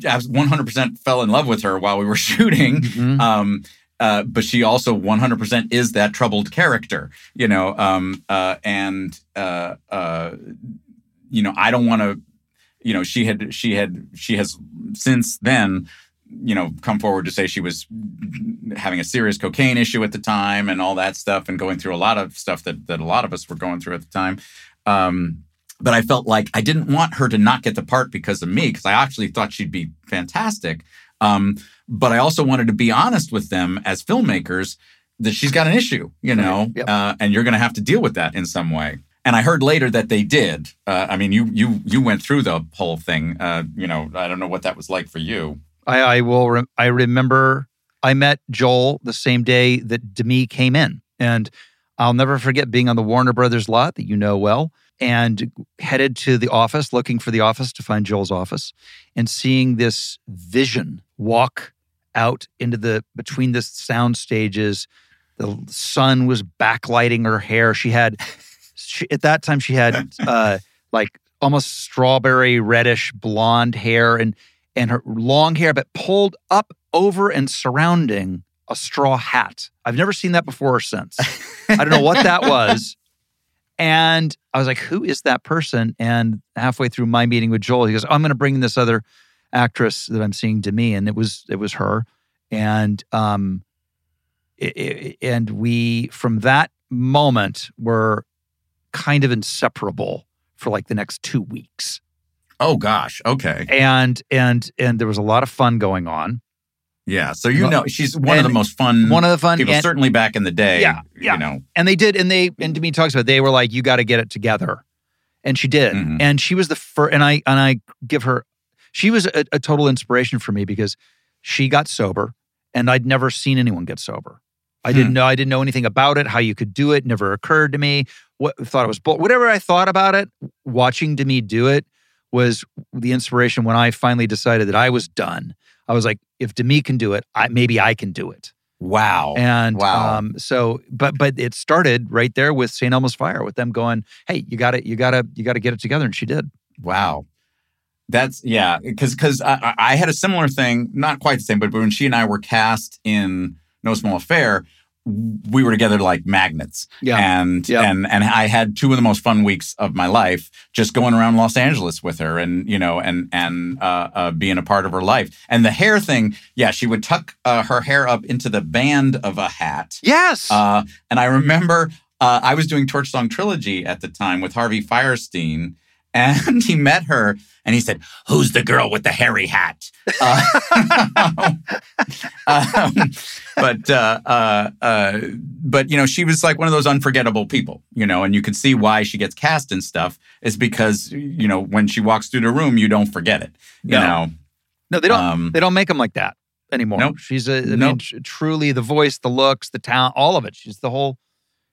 100% fell in love with her while we were shooting. Mhm. Um, uh, but she also 100% is that troubled character, you know. Um, uh, and uh, uh, you know, I don't want to. You know, she had she had she has since then, you know, come forward to say she was having a serious cocaine issue at the time and all that stuff, and going through a lot of stuff that that a lot of us were going through at the time. Um, but I felt like I didn't want her to not get the part because of me, because I actually thought she'd be fantastic. Um, but I also wanted to be honest with them as filmmakers that she's got an issue, you know, Right. Yep. uh, and you're going to have to deal with that in some way. And I heard later that they did. Uh, I mean, you you you went through the whole thing. Uh, you know, I don't know what that was like for you. I, I will. Re- I remember I met Joel the same day that Demi came in, and I'll never forget being on the Warner Brothers lot that you know well, and headed to the office, looking for the office to find Joel's office, and seeing this vision walk out into the between the sound stages. The sun was backlighting her hair. She had, she, at that time, she had uh, like almost strawberry reddish blonde hair, and and her long hair, but pulled up over and surrounding a straw hat. I've never seen that before or since. I don't know what that was. And I was like, who is that person? And halfway through my meeting with Joel, he goes, I'm going to bring this other actress that I'm seeing to me. And it was, it was her. And, um, it, it- and we, from that moment, were kind of inseparable for like the next two weeks Oh gosh, okay, and and and there was a lot of fun going on. yeah. So you know, she's one of the most fun One of the fun, people, and, certainly back in the day. Yeah, yeah. You know, and they did, and they and Demi talks about it, they were like, "You got to get it together," and she did, Mhm. and she was the first. And I and I give her, she was a, a total inspiration for me because she got sober, and I'd never seen anyone get sober. I Hmm. didn't know. I didn't know anything about it. How you could do it never occurred to me. What thought it was bull. Whatever I thought about it, watching Demi do it was the inspiration when I finally decided that I was done. I was like, if Demi can do it, I, maybe I can do it. wow, And Wow. um, so, but but it started right there with St. Elmo's Fire, with them going, "Hey, you got to you got to you got to get it together," and she did. Wow. That's yeah, because because I, I I had a similar thing, not quite the same, but when she and I were cast in No Small Affair, we were together like magnets. Yeah. And Yeah. and and I had two of the most fun weeks of my life just going around Los Angeles with her and you know and and uh, uh, being a part of her life. And the hair thing, yeah, she would tuck uh, her hair up into the band of a hat. Yes. Uh, and I remember uh, I was doing Torch Song Trilogy at the time with Harvey Fierstein, and he met her and he said, Who's the girl with the hairy hat? Uh, um, but, uh, uh, uh, but, you know, she was like one of those unforgettable people, you know, and you can see why she gets cast and stuff is because, you know, when she walks through the room, you don't forget it, you No. know. no, they don't. Um, they don't make them like that anymore. Nope. She's a. I mean, Nope. tr- truly the voice, the looks, the talent, all of it. She's the whole.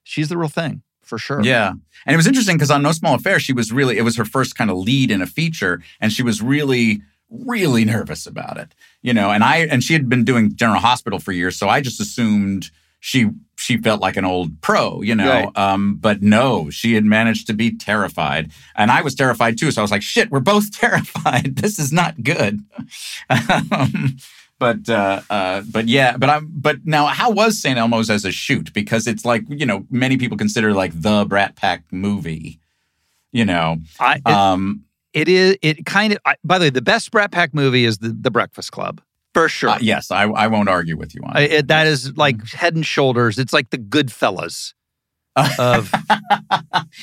She's the real thing for sure. Yeah. And it was interesting because on No Small Affair, she was really, it was her first kind of lead in a feature. And she was really, really nervous about it, you know. And I, and she had been doing General Hospital for years. So I just assumed she, she felt like an old pro, you know. Right. Um, but no, she had managed to be terrified. And I was terrified too. So I was like, shit, we're both terrified. This is not good. um, but uh, uh, but yeah, but I'm but now how was St. Elmo's as a shoot? Because it's like you know many people consider like the Brat Pack movie. You know, I, it, um, it is. It kind of. I, by the way, the best Brat Pack movie is the The Breakfast Club for sure. uh, yes, I I won't argue with you on I- it. it- that is like head and shoulders. It's like the Goodfellas of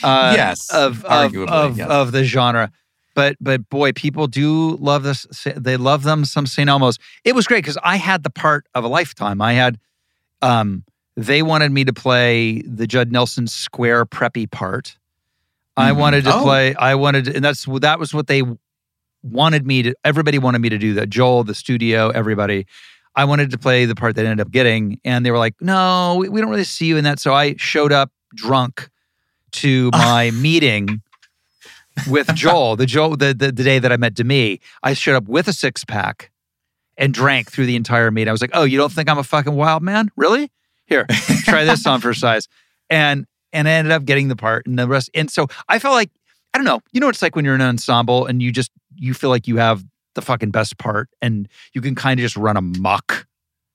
uh, yes, of of arguably, of, yes. of the genre. But but boy, people do love this. They love them some St. Elmo's. It was great because I had the part of a lifetime. I had um they wanted me to play the Judd Nelson square preppy part. I Mhm. wanted to Oh. play. I wanted, and that's that was what they wanted me to. Everybody wanted me to do that. Joel, the studio, everybody. I wanted to play the part that I ended up getting, and they were like, "No, we, we don't really see you in that." So I showed up drunk to my meeting with Joel. The Joel, the, the the day that I met Demi, I showed up with a six pack and drank through the entire meet. I was like, "Oh, you don't think I'm a fucking wild man? Really? Here, try this on for size." And and I ended up getting the part and the rest. And so I felt like I don't know. You know what it's like when you're in an ensemble and you just you feel like you have the fucking best part and you can kind of just run amok.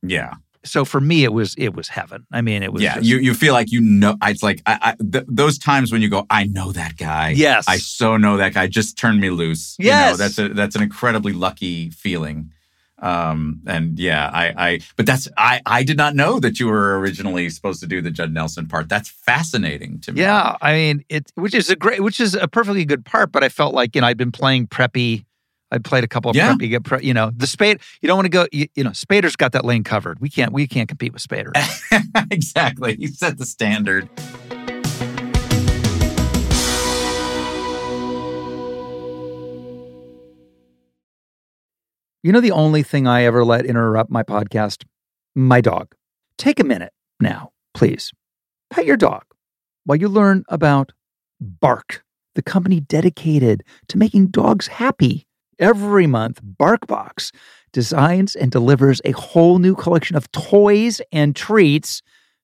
yeah, So for me, it was it was heaven. I mean, it was yeah. just- You you feel like you know. It's like I, I th- those times when you go, I know that guy. yes, I so know that guy. Just turned me loose. You Yes. know, that's a that's an incredibly lucky feeling. Um, and yeah, I, I, but that's I, I did not know that you were originally supposed to do the Judd Nelson part. That's fascinating to me. Yeah, I mean it, which is a great, which is a perfectly good part. But I felt like you know I'd been playing preppy. I'd played a couple of Yeah. preppy. Get pre, you know the Spade. You don't want to go. You, you know Spader's got that lane covered. We can't. We can't compete with Spader. exactly. You set the standard. You know the only thing I ever let interrupt my podcast? My dog. Take a minute now, please. Pet your dog while you learn about Bark, the company dedicated to making dogs happy. Every month, BarkBox designs and delivers a whole new collection of toys and treats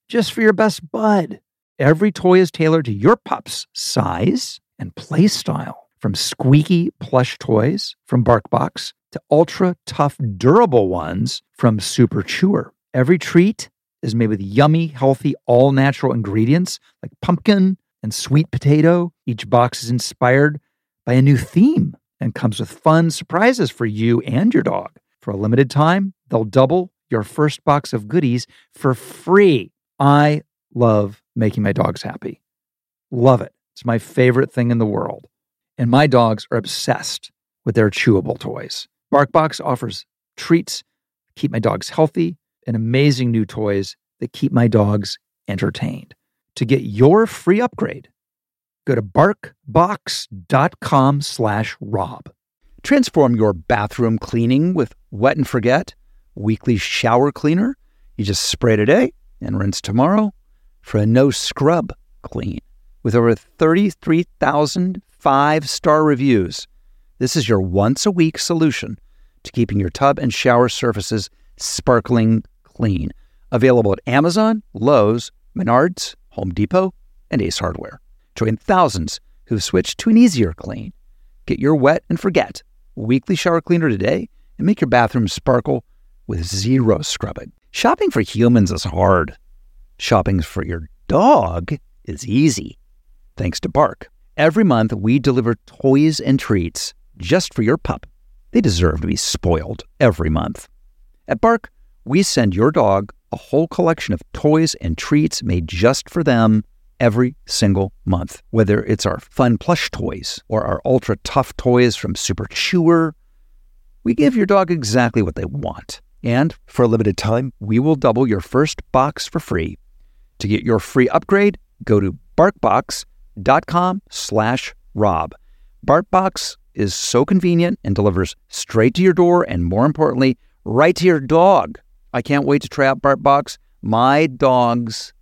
just for your best bud. Every toy is tailored to your pup's size and play style. From squeaky plush toys from BarkBox to ultra tough, durable ones from Super Chewer. Every treat is made with yummy, healthy, all natural ingredients like pumpkin and sweet potato. Each box is inspired by a new theme and comes with fun surprises for you and your dog. For a limited time, they'll double your first box of goodies for free. I love making my dogs happy. Love it. It's my favorite thing in the world. And my dogs are obsessed with their chewable toys. BarkBox offers treats, keep my dogs healthy, and amazing new toys that keep my dogs entertained. To get your free upgrade, go to barkbox.com slash rob. Transform your bathroom cleaning with Wet and Forget weekly shower cleaner. You just spray today and rinse tomorrow for a no scrub clean. With over 33,000 five star reviews, this is your once a week solution to keeping your tub and shower surfaces sparkling clean. Available at Amazon, Lowe's, Menards, Home Depot, and Ace Hardware. Join thousands who've switched to an easier clean. Get your wet and forget weekly shower cleaner today and make your bathroom sparkle with zero scrubbing. Shopping for humans is hard. Shopping for your dog is easy. Thanks to Bark. Every month, we deliver toys and treats just for your pup. They deserve to be spoiled every month. At Bark, we send your dog a whole collection of toys and treats made just for them every single month. Whether it's our fun plush toys or our ultra tough toys from Super Chewer, we give your dog exactly what they want. And for a limited time, we will double your first box for free. To get your free upgrade, go to barkbox.com slash rob. BarkBox is so convenient and delivers straight to your door and more importantly, right to your dog. I can't wait to try out BarkBox. My dogs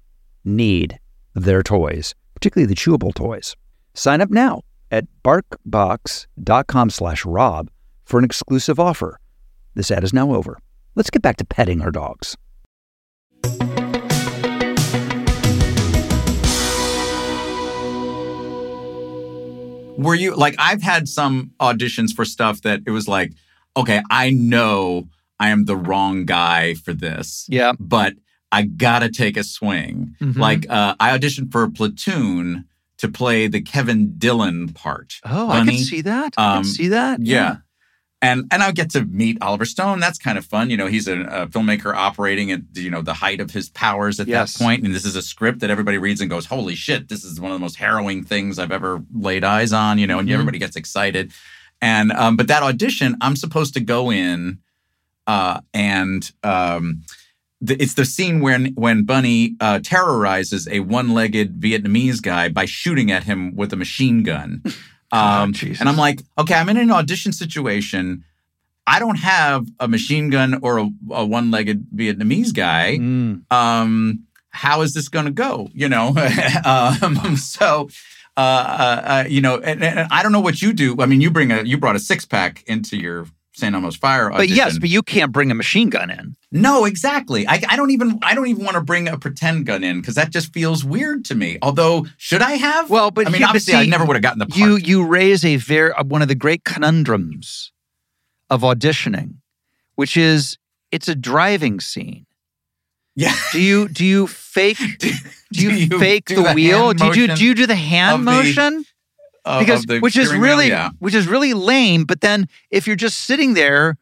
need their toys, particularly the chewable toys. Sign up now at barkbox.com slash rob for an exclusive offer. This ad is now over. Let's get back to petting our dogs. Were you like I've had some auditions for stuff that it was like, okay, I know I am the wrong guy for this, Yeah. but I gotta take a swing. Mhm. Like uh, I auditioned for a Platoon to play the Kevin Dillon part. oh, I can see that. I Um, can see that. Yeah. And and I get to meet Oliver Stone. That's kind of fun. You know, he's a, a filmmaker operating at you know the height of his powers at Yes. that point. And this is a script that everybody reads and goes, "Holy shit! This is one of the most harrowing things I've ever laid eyes on." You know, and Mhm. everybody gets excited. And um, but that audition, I'm supposed to go in, uh, and um, the, it's the scene when when Bunny uh, terrorizes a one-legged Vietnamese guy by shooting at him with a machine gun. Um, Jesus. and I'm like, okay, I'm in an audition situation. I don't have a machine gun or a, a one-legged Vietnamese guy. Mm. Um, how is this going to go? You know, um, so. Uh, uh, uh, you know, and, and I don't know what you do. I mean, you bring a you brought a six pack into your St. Elmo's Fire But yes, but you can't bring a machine gun in. No, exactly. I, I don't even I don't even want to bring a pretend gun in because that just feels weird to me. Although, should I have? Well, but I mean, obviously, I never would have gotten the part. You you raise a very uh, one of the great conundrums of auditioning, which is it's a driving scene. yeah. Do you do you fake do you, fake do the, wheel? Do you do, do you do the hand of the- motion? Of- because of which is really yeah. which is really lame. But then if you're just sitting there,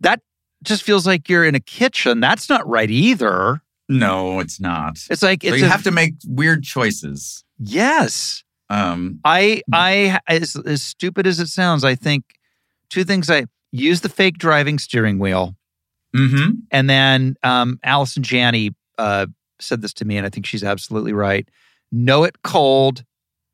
that just feels like you're in a kitchen. That's not right either. No, it's not. It's like so you a, have to make weird choices. yes. Um, I I as as stupid as it sounds, I think two things. I use the fake driving steering wheel, hmm and then um, Allison Janney uh, said this to me, and I think she's absolutely right. Know it cold,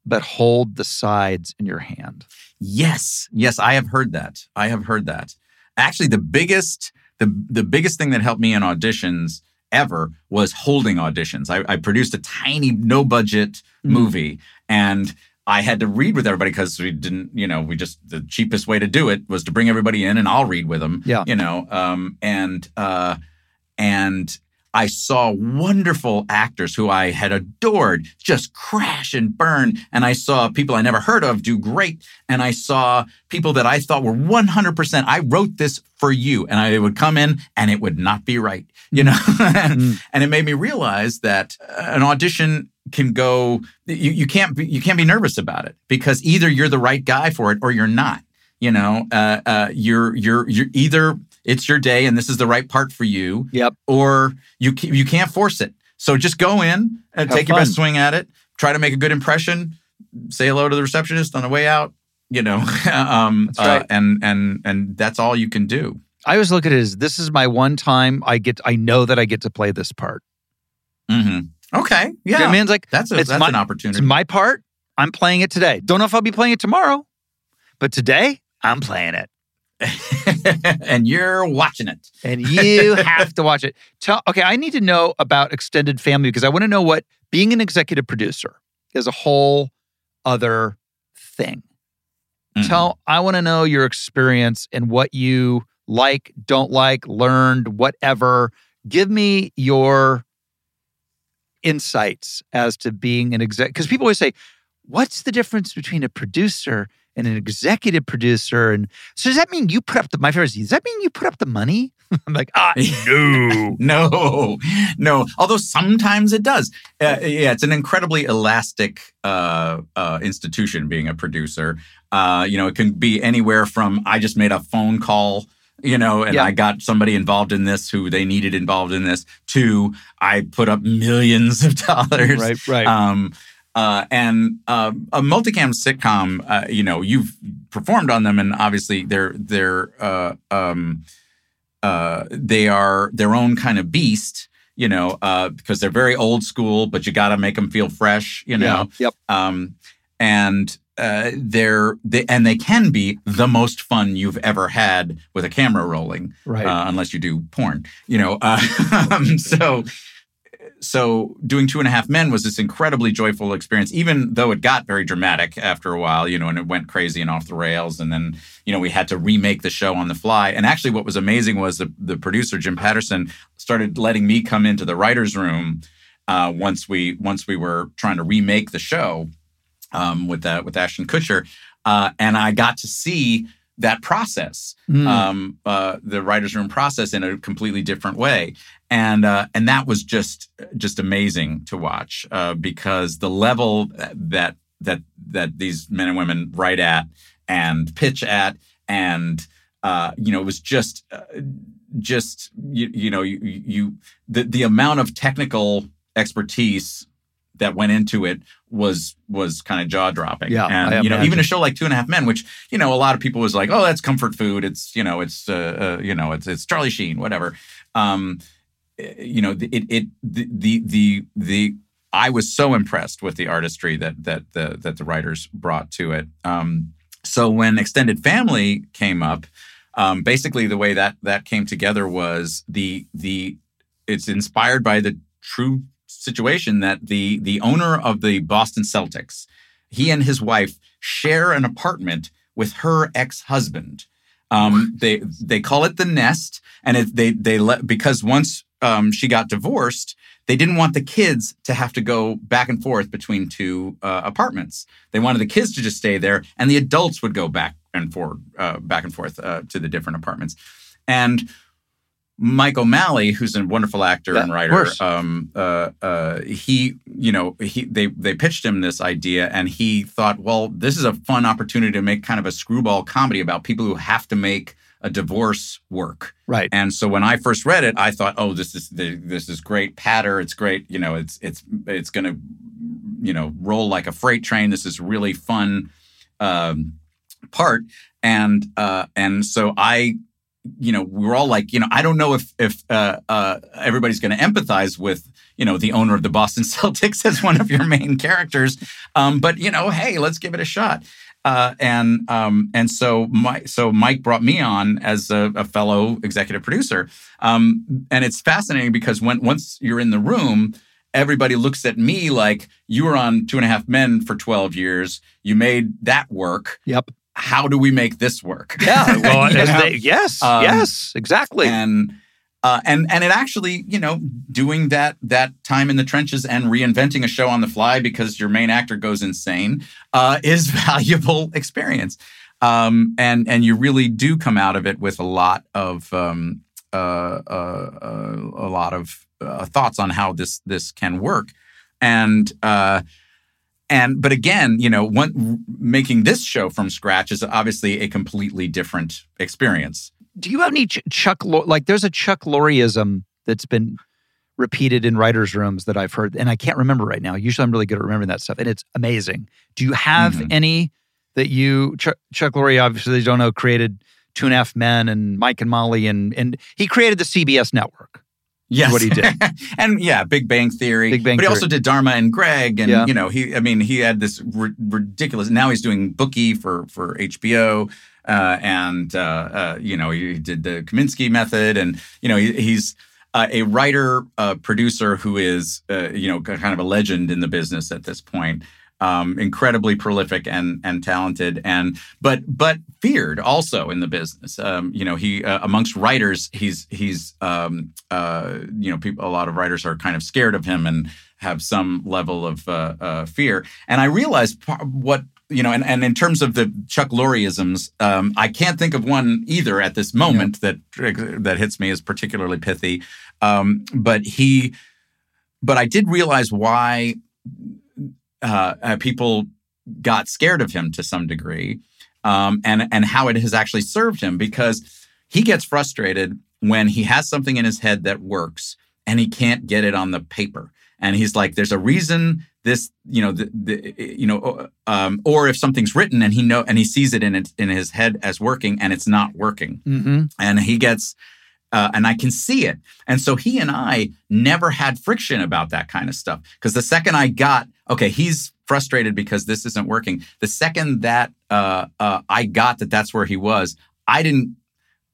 but hold the sides in your hand. Yes, yes, I have heard that. I have heard that. Actually, the biggest the the biggest thing that helped me in auditions ever was holding auditions. I, I produced a tiny no budget Mm. movie and I had to read with everybody because we didn't, you know, we just the cheapest way to do it was to bring everybody in and I'll read with them. Yeah. You know, um, and uh, and I saw wonderful actors who I had adored just crash and burn. And I saw people I never heard of do great. And I saw people that I thought were 100%. I wrote this for you. And I would come in and it would not be right, you know? Mm. and it made me realize that uh, an audition can go, you, you can't be, you can't be nervous about it because either you're the right guy for it or you're not. You know, uh, uh, you're you're you're either it's your day and this is the right part for you, Yep. or you you can't force it. So just go in and Have take your best swing at it. Try to make a good impression. Say hello to the receptionist on the way out. You know, um, That's right. uh, and and and that's all you can do. I always look at it as this is my one time I get. I know that I get to play this part. hmm Okay, yeah, I mean, it's like that's a, it's that's my- an it's opportunity. my part. I'm playing it today. Don't know if I'll be playing it tomorrow, but today I'm playing it. and you're watching it. and you have to watch it. Tell okay, I need to know about extended family because I want to know what being an executive producer is a whole other thing. Mhm. Tell I want to know your experience and what you like, don't like, learned, whatever. Give me your insights as to being an exec because people always say, "What's the difference between a producer and an executive producer?" And so does that mean you put up the my favorite? is, Does that mean you put up the money? I'm like, ah, no. no, no. Although sometimes it does. Uh, yeah, it's an incredibly elastic uh, uh, institution. Being a producer, uh, you know, it can be anywhere from I just made a phone call, you know, and Yeah. I got somebody involved in this who they needed involved in this, to I put up millions of dollars. right, right. Um, uh, and uh, a multicam sitcom, uh, you know, you've performed on them, and obviously they're they're uh, um, uh, they are their own kind of beast, you know, uh, because they're very old school, but you got to make them feel fresh, you know. yeah. Yep. Um, and uh, they're they, and they can be the most fun you've ever had with a camera rolling Right. uh, unless you do porn, you know. Um, so, so doing Two and a Half Men was this incredibly joyful experience, even though it got very dramatic after a while, you know, and it went crazy and off the rails. And then, you know, we had to remake the show on the fly. And actually, what was amazing was the, the producer Jim Patterson started letting me come into the writers' room uh, once we once we were trying to remake the show um, with that with Ashton Kutcher, uh, and I got to see that process, Mm. um, uh, the writers' room process, in a completely different way, and uh, and that was just just amazing to watch uh, because the level that that that these men and women write at and pitch at, and uh, you know, it was just uh, just you, you know you, you the the amount of technical expertise that went into it was was kind of jaw dropping. Yeah, and you know, even a show like Two and a Half Men, which you know a lot of people was like, oh, that's comfort food. It's you know, it's uh, uh, you know, it's it's Charlie Sheen, whatever. Um, eh, you know, it it the the the the I was so impressed with the artistry that that the that the writers brought to it. Um, so when Extended Family came up, um, basically the way that that came together was the the it's inspired by the true situation that the the owner of the Boston Celtics, he and his wife share an apartment with her ex-husband. Um, they they call it the nest, and it, they they let because once um, she got divorced, they didn't want the kids to have to go back and forth between two uh, apartments. They wanted the kids to just stay there, and the adults would go back and forth, uh, back and forth uh, to the different apartments. And Mike O'Malley, who's a wonderful actor Yeah, and writer, um, uh, uh, he, you know, he they they pitched him this idea, and he thought, well, this is a fun opportunity to make kind of a screwball comedy about people who have to make a divorce work. right. And so when I first read it, I thought, oh, this is this is great patter. It's great. You know, it's it's it's going to, you know, roll like a freight train. This is really fun um, part. And uh, and so I, you know, we were all like, you know, I don't know if if uh, uh, everybody's going to empathize with. You know, the owner of the Boston Celtics as one of your main characters. Um, but you know, hey, let's give it a shot. Uh, and um, and so my, so Mike brought me on as a, a fellow executive producer, um, and it's fascinating because when once you're in the room, everybody looks at me like you were on Two and a Half Men for 12 years, you made that work. Yep. How do we make this work? Yeah. Well, You they, yes. Um, yes. Exactly. and uh, and and it actually, you know, doing that that time in the trenches and reinventing a show on the fly because your main actor goes insane uh, is valuable experience. Um, and and you really do come out of it with a lot of um, uh, uh, uh, a lot of uh, thoughts on how this this can work. And uh, and but again, you know, one, making this show from scratch is obviously a completely different experience. do you have any Ch- Chuck Lor- like there's a Chuck Lorreism that's been repeated in writers' rooms that I've heard, and I can't remember right now. Usually, I'm really good at remembering that stuff, and it's amazing. Do you have Mhm. any that you Chuck, Chuck Lorre? Obviously, don't know created Two and a Half Men and Mike and Molly, and and he created the CBS network. Yes, what he did. and yeah, Big Bang Theory. Big Bang but he Theory. also did Dharma and Greg, and Yeah. you know, he. I mean, he had this ri- ridiculous. Now he's doing Bookie for for HBO, uh, and uh, uh, you know, he did the Kaminsky Method, and you know, he, he's. Uh, a writer, uh, producer who is, uh, you know, kind of a legend in the business at this point. Um, incredibly prolific and and talented, and but but feared also in the business. Um, you know, he uh, amongst writers, he's he's um, uh, you know, people. A lot of writers are kind of scared of him and have some level of uh, uh, fear. And I realized what you know, and, and in terms of the Chuck Lorreisms, um, I can't think of one either at this moment that that hits me as particularly pithy. Um, but he, but I did realize why uh, uh, people got scared of him to some degree, um, and and how it has actually served him because he gets frustrated when he has something in his head that works and he can't get it on the paper, and he's like, "There's a reason this, you know, the, the you know, um, or if something's written and he know and he sees it in it in his head as working and it's not working, Mm-hmm. and he gets." Uh, and I can see it. And so he and I never had friction about that kind of stuff. Because the second I got, okay, he's frustrated because this isn't working. The second that uh, uh, I got that that's where he was, I didn't.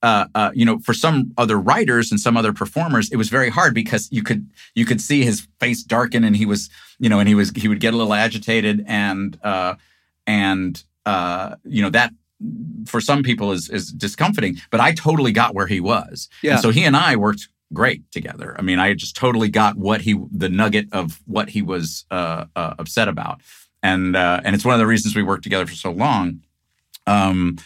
Uh, uh, you know, for some other writers and some other performers, it was very hard because you could you could see his face darken and he was, you know, and he was he would get a little agitated and uh, and uh, you know that for some people is is discomforting. But I totally got where he was. Yeah. And so he and I worked great together. I mean, I just totally got what he, the nugget of what he was uh, uh, upset about, and uh, and it's one of the reasons we worked together for so long. Um,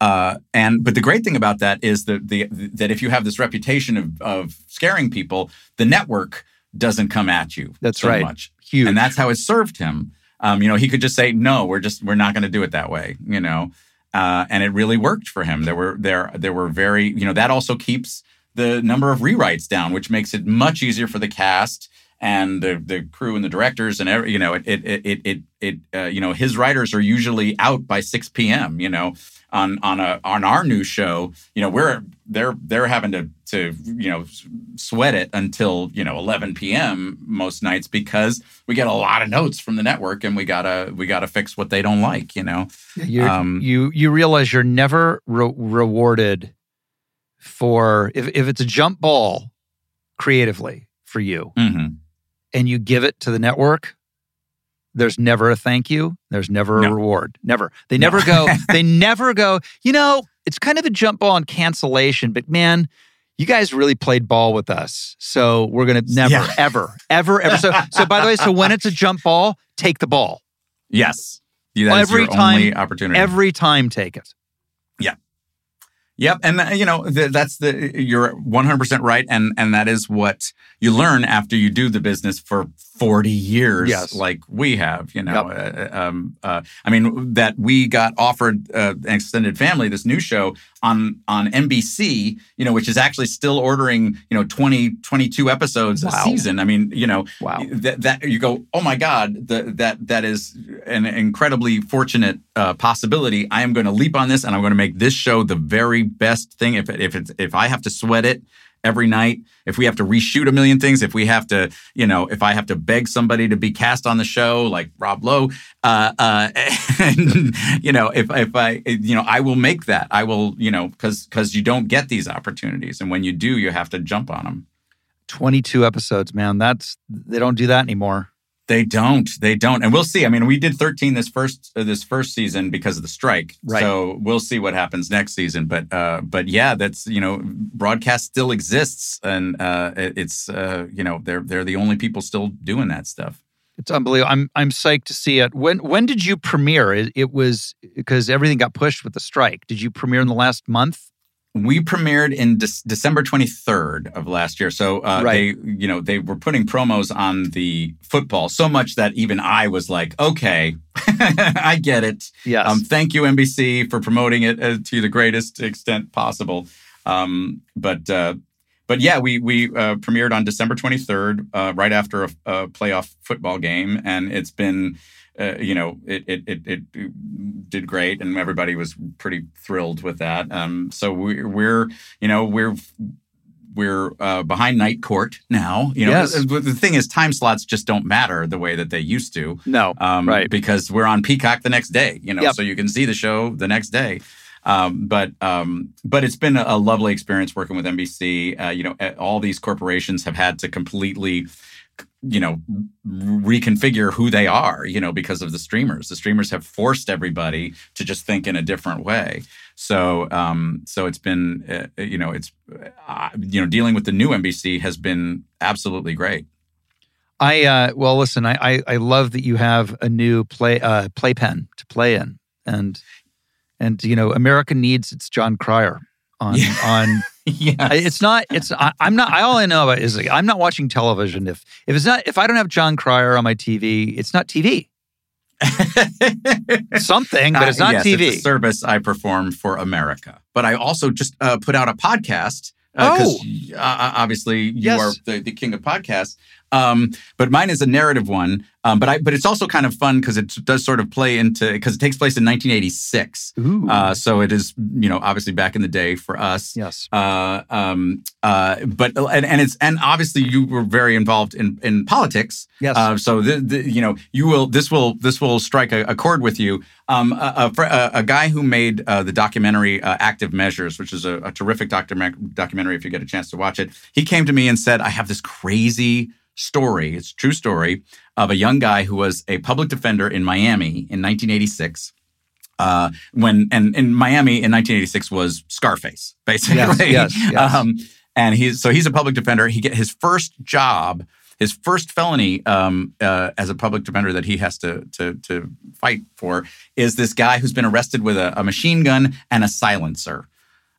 uh, and but the great thing about that is that the that if you have this reputation of of scaring people, the network doesn't come at you. That's so right. Much. Huge. and that's how it served him. Um, you know, he could just say, "No, we're just we're not going to do it that way." You know, uh, and it really worked for him. There were there there were very you know that also keeps the number of rewrites down, which makes it much easier for the cast and the the crew and the directors and every, you know it it it it it, uh, you know his writers are usually out by 6 p.m. You know on on a on our new show you know we're they're they're having to to you know sweat it until you know 11 p.m. most nights because we get a lot of notes from the network and we gotta we gotta fix what they don't like you know Um, you you realize you're never re- rewarded for if if it's a jump ball creatively for you hmm and you give it to the network. There's never a thank you. There's never a No. reward. Never. They No. never go. they never go. You know, it's kind of a jump ball on cancellation, but man, you guys really played ball with us. So we're gonna never, Yeah. ever, ever, ever. So, so by the way, so when it's a jump ball, take the ball yes that Every your time- only opportunity every time. Take it. Yeah. Yep, and uh, you know that's the you're 100% right, and and that is what you learn after you do the business for 40 years, Yes. like we have. You know, uh, um, uh, I mean that we got offered uh, an extended family, this new show on on NBC, you know, which is actually still ordering you know 20 22 episodes Wow. a season. I mean, you know, Wow. that, that you go, oh my God, the, that that is an incredibly fortunate uh, possibility. I am going to leap on this, and I'm going to make this show the very best thing. If if it's if I have to sweat it every night, if we have to reshoot a million things, if we have to, you know, if I have to beg somebody to be cast on the show, like Rob Lowe, uh, uh, and, you know, if if I, you know, I will make that. I will, you know, because because you don't get these opportunities, and when you do, you have to jump on them. 22 episodes, man. That's they don't do that anymore. They don't. They don't. And we'll see. I mean, we did 13 this first uh, this first season because of the strike. Right. So we'll see what happens next season. But uh, but yeah, that's you know, broadcast still exists, and uh, it's uh, you know they're they're the only people still doing that stuff. It's unbelievable. I'm I'm psyched to see it. When when did you premiere? It, it was because everything got pushed with the strike. Did you premiere in the last month? We premiered in Dec- December 23rd of last year. So uh, Right. they, you know, they were putting promos on the football so much that even I was like, okay, I get it. Yes. Um, thank you, NBC, for promoting it uh, to the greatest extent possible. Um, but uh, but yeah, we we uh, premiered on December 23rd, uh, right after a, a playoff football game, and it's been. Uh, you know, it, it it it did great, and everybody was pretty thrilled with that. Um, so we, we're you know we're we're uh, behind Night Court now. You know, Yes. the, the thing is, time slots just don't matter the way that they used to no. um, Right. Because we're on Peacock the next day, you know, Yep. so you can see the show the next day. Um, but um, but it's been a, lovely experience working with NBC. Uh, you know, all these corporations have had to completely, you know, reconfigure who they are. You know, because of the streamers. The streamers have forced everybody to just think in a different way. So um, so it's been uh, you know it's uh, you know dealing with the new NBC has been absolutely great. I uh, well, listen. I, I I love that you have a new play uh, playpen to play in, and and you know, America needs its Jon Cryer on Yeah. on. yeah, It's not. It's. I, I'm not. I all I know about is like, I'm not watching television. If if it's not if I don't have Jon Cryer on my TV, it's not TV. Something, but it's Uh, not yes, TV. It's a service I perform for America. But I also just uh, put out a podcast. Because uh, obviously you Yes. are the, the king of podcasts. Um, but mine is a narrative one. Um, but I but it's also kind of fun because it does sort of play into because it takes place in 1986. Ooh. Uh, so it is you know obviously back in the day for us. yes. Uh, um, uh, but and, and it's and obviously you were very involved in in politics. Yes. Uh, so the, the, you know you will this will this will strike a, a chord with you. Um, a, a, a, guy who made uh, the documentary uh, Active Measures, which is a, a terrific document, documentary if you get a chance to watch it. He came to me and said, "I have this crazy story. It's a true story of a young guy who was a public defender in Miami in 1986." Uh, when and in Miami in 1986 was Scarface, basically. Yes, yes, yes. Um, and he's so he's a public defender. He get his first job his first felony um, uh, as a public defender that he has to to to fight for is this guy who's been arrested with a, a machine gun and a silencer.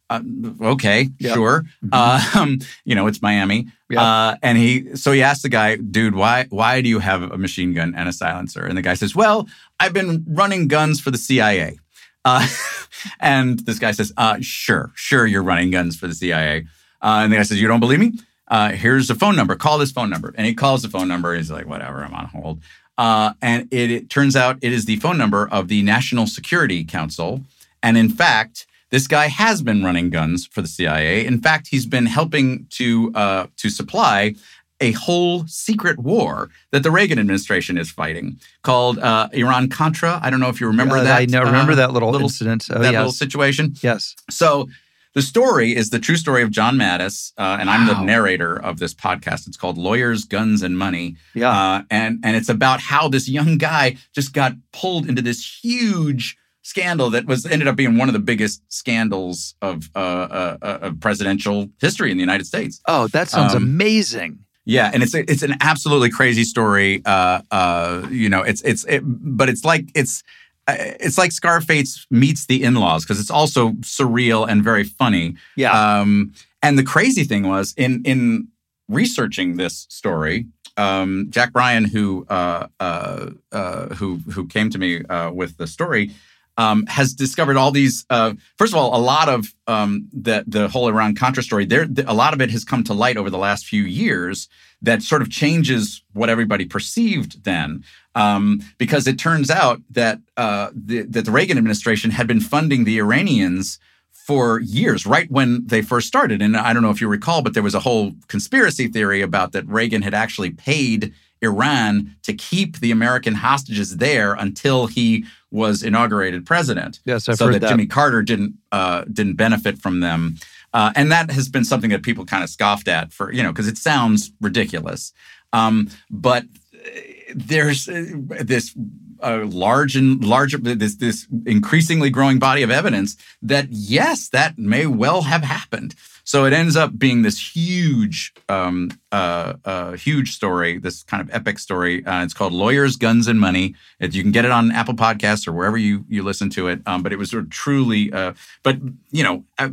Uh, okay, Yep. sure. Mhm. Um, you know, it's Miami. Yep. Uh, and he, so he asked the guy, dude, why, why do you have a machine gun and a silencer? And the guy says, well, I've been running guns for the CIA. Uh, and this guy says, uh, sure, sure, you're running guns for the CIA. Uh, and the guy says, you don't believe me? Uh, here's a phone number. Call this phone number. And he calls the phone number. He's like, whatever, I'm on hold. Uh, and it, it turns out it is the phone number of the National Security Council. And in fact, this guy has been running guns for the CIA. In fact, he's been helping to uh, to supply a whole secret war that the Reagan administration is fighting called uh, Iran Contra. I don't know if you remember Uh, that. I know, remember uh, that little, little incident. Oh, that yes. little situation. yes. So the story is the true story of John Mattes, uh, and I'm the narrator of this podcast. It's called Lawyers, Guns, and Money, Yeah. uh, and and it's about how this young guy just got pulled into this huge scandal that was ended up being one of the biggest scandals of uh, uh, uh, of presidential history in the United States. oh, that sounds um, amazing. Yeah, and it's a, it's an absolutely crazy story. Uh, uh, you know, it's it's it, but it's like it's uh, it's like Scarface meets the in-laws because it's also surreal and very funny. Yeah. Um, and the crazy thing was in in researching this story, um, Jack Bryan, who uh, uh, uh, who who came to me uh, with the story, um, has discovered all these. Uh, first of all, a lot of um, the the whole Iran Contra story. There, a lot of it has come to light over the last few years that sort of changes what everybody perceived then, um, because it turns out that uh, the, that the Reagan administration had been funding the Iranians for years, right when they first started. And I don't know if you recall, but there was a whole conspiracy theory about that Reagan had actually paid Iran to keep the American hostages there until he was inaugurated president yes, I've so heard that, that. Jimmy Carter didn't uh, didn't benefit from them, uh, and that has been something that people kind of scoffed at for you know because it sounds ridiculous, um, but uh, there's uh, this uh, large and larger this this increasingly growing body of evidence that yes, that may well have happened. So it ends up being this huge, um, uh, uh, huge story, this kind of epic story. Uh, it's called Lawyers, Guns, and Money. It, you can get it on Apple Podcasts or wherever you you listen to it. Um, but it was sort of truly, uh, but you know, uh,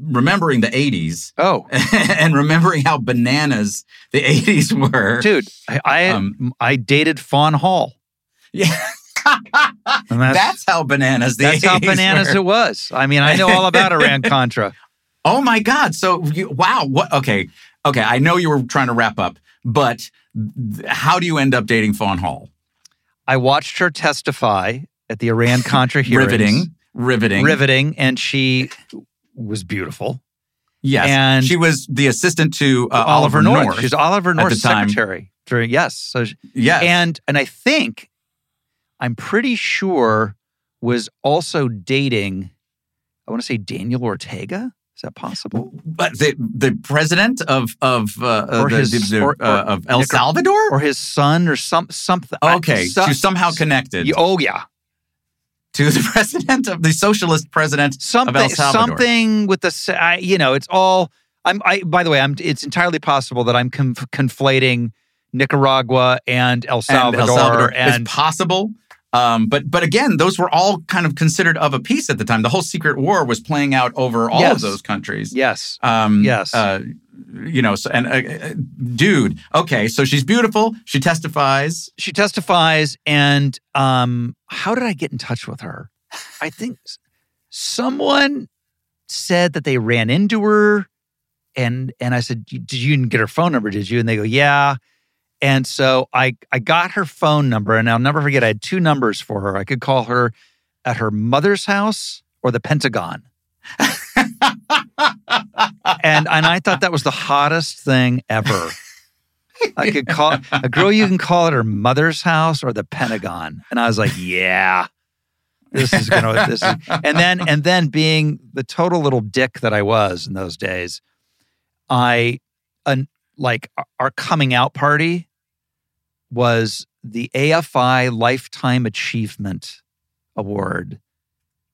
remembering the '80s oh, and remembering how bananas the '80s were. dude, I I, Um, I dated Fawn Hall. Yeah, that's, that's how bananas the that's how bananas were. it was. I mean, I know all about Iran Contra. Oh my God! So you, wow, what? Okay, okay. I know you were trying to wrap up, but th- how do you end up dating Fawn Hall? I watched her testify at the Iran Contra hearings. Riveting, riveting, Riveting, and she was beautiful. Yes, And- she was the assistant to uh, Oliver, North. North. She's Oliver North's secretary. During, yes. So she- yes, and and I think I'm pretty sure was also dating. I want to say Daniel Ortega. Is that possible? but the the president of of uh, Or the- his- the- or- uh, of El Salvador. Or his son, or some something. Okay, so- she's somehow connected oh yeah, to the president of the socialist president of something El Salvador. something with the. I, you know, it's all. I'm. I. By the way, I'm. It's entirely possible that I'm conf- conflating Nicaragua and El and Salvador. El Salvador. and- it's possible. Um, but but again, those were all kind of considered of a piece at the time. The whole secret war was playing out over all Yes. of those countries. yes. Um, Yes. Uh, you know, so, and uh, dude, okay, so she's beautiful. She testifies. she testifies and um how did i get in touch with her i think someone said that they ran into her and and i said did you get her phone number did you and they go yeah and so i i got her phone number and i'll never forget i had two numbers for her. I could call her at her mother's house or the pentagon. And and i thought that was the hottest thing ever. I could call a girl you can call at her mother's house or the Pentagon. And I was like, yeah, this is gonna this is and then and then being the total little dick that I was in those days, I an like our coming out party was the AFI Lifetime Achievement Award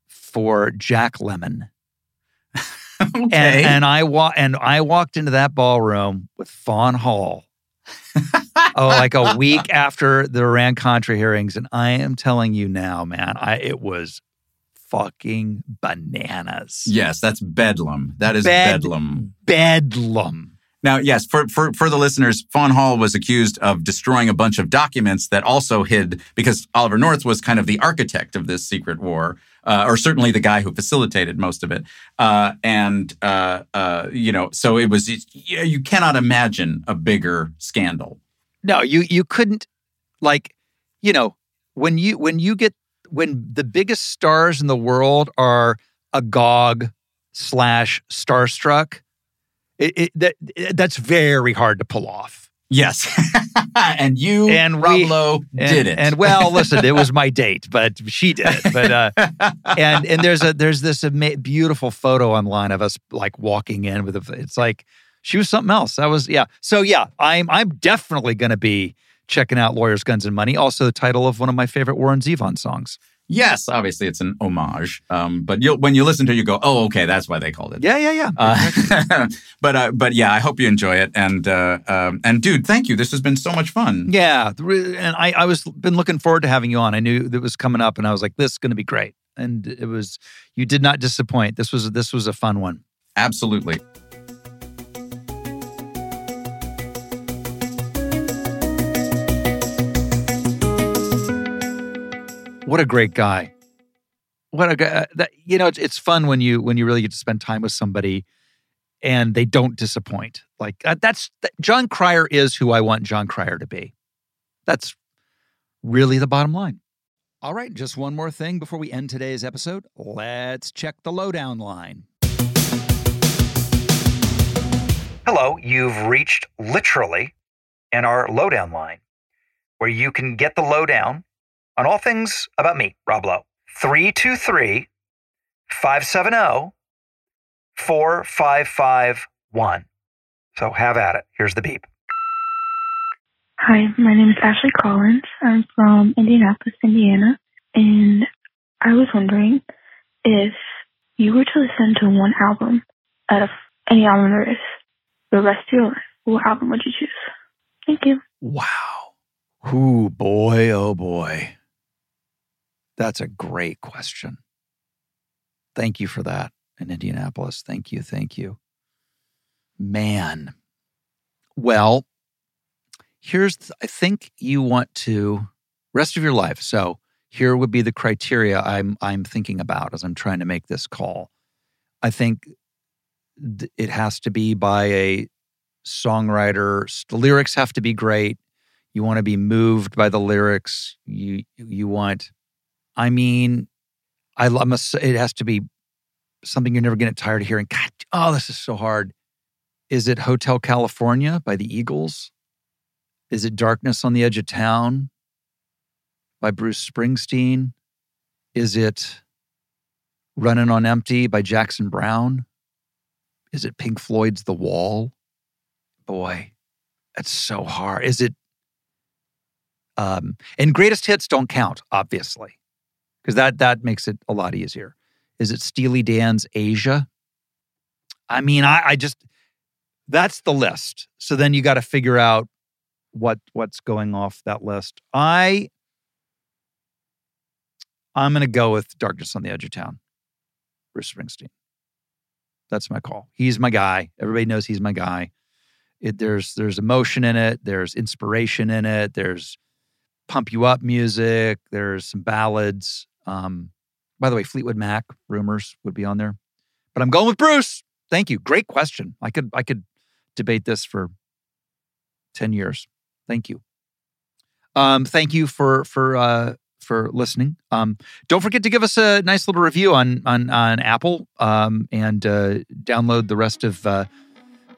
for Jack Lemmon. okay. And and I wa- and I walked into that ballroom with Fawn Hall oh, like a week after the Iran Contra hearings, and I am telling you now, man, I it was fucking bananas. Yes, that's bedlam. That is Bed- bedlam. Bedlam. Now, yes, for, for, for the listeners, Fawn Hall was accused of destroying a bunch of documents that also hid, because Oliver North was kind of the architect of this secret war, uh, or certainly the guy who facilitated most of it. Uh, and, uh, uh, you know, so it was, you, you cannot imagine a bigger scandal. No, you you couldn't like, you know, when you when you get when the biggest stars in the world are agog slash starstruck, it, it that that's very hard to pull off. Yes. and you, And Rob we- Lowe, And, did it. And well, listen, it was my date, but she did it. But uh, and and there's a there's this ama- beautiful photo online of us like walking in with a. It's like she was something else. That was yeah. So yeah, I'm I'm definitely going to be checking out Lawyers, Guns, and Money. Also, the title of one of my favorite Warren Zevon songs. Yes, obviously it's an homage. Um, but you'll, when you listen to it, you go, oh, okay, that's why they called it. Yeah, yeah, yeah. Uh, but uh, but yeah, I hope you enjoy it. And uh, um, and dude, thank you. This has been so much fun. yeah, and I I was been looking forward to having you on. I knew that was coming up, and I was like, this is going to be great. And it was you did not disappoint. This was this was a fun one. Absolutely. What a great guy. What a guy. That, you know, it's, it's fun when you when you really get to spend time with somebody and they don't disappoint. Like uh, that's that, Jon Cryer is who I want Jon Cryer to be. That's really the bottom line. All right, just one more thing before we end today's episode. Let's check the lowdown line. Hello, you've reached literally in our lowdown line where you can get the lowdown on all things about me, Rob Lowe. 323 570 4551. So have at it. Here's the beep. Hi, my name is Ashley Collins. I'm from Indianapolis, Indiana, and I was wondering if you were to listen to one album out of any album there is the rest of your life, what album would you choose? Thank you. Wow. Ooh, boy, oh boy. That's a great question. Thank you for that in Indianapolis. Thank you. Thank you. Man. Well, here's, th- I think you want to, rest of your life. So here would be the criteria I'm, I'm thinking about as I'm trying to make this call. I think th- it has to be by a songwriter. The lyrics have to be great. You want to be moved by the lyrics. You you want. I mean, I must. It has to be something you're never going to get tired of hearing. God, oh, this is so hard. Is it Hotel California by the Eagles? Is it Darkness on the Edge of Town by Bruce Springsteen? Is it Running on Empty by Jackson Browne? Is it Pink Floyd's The Wall? Boy, that's so hard. Is it um and greatest hits don't count, obviously. Because that that makes it a lot easier. Is it Steely Dan's Aja? I mean, I, I just that's the list. So then you got to figure out what what's going off that list. I I'm gonna go with Darkness on the Edge of Town. Bruce Springsteen. That's my call. He's my guy. Everybody knows he's my guy. It, there's there's emotion in it. There's inspiration in it. There's pump you up music. There's some ballads. Um, by the way, Fleetwood Mac Rumours would be on there, but I'm going with Bruce. Thank you. Great question. I could I could debate this for ten years. Thank you. Um, thank you for for uh, for listening. Um, don't forget to give us a nice little review on on on Apple um, and uh, download the rest of uh,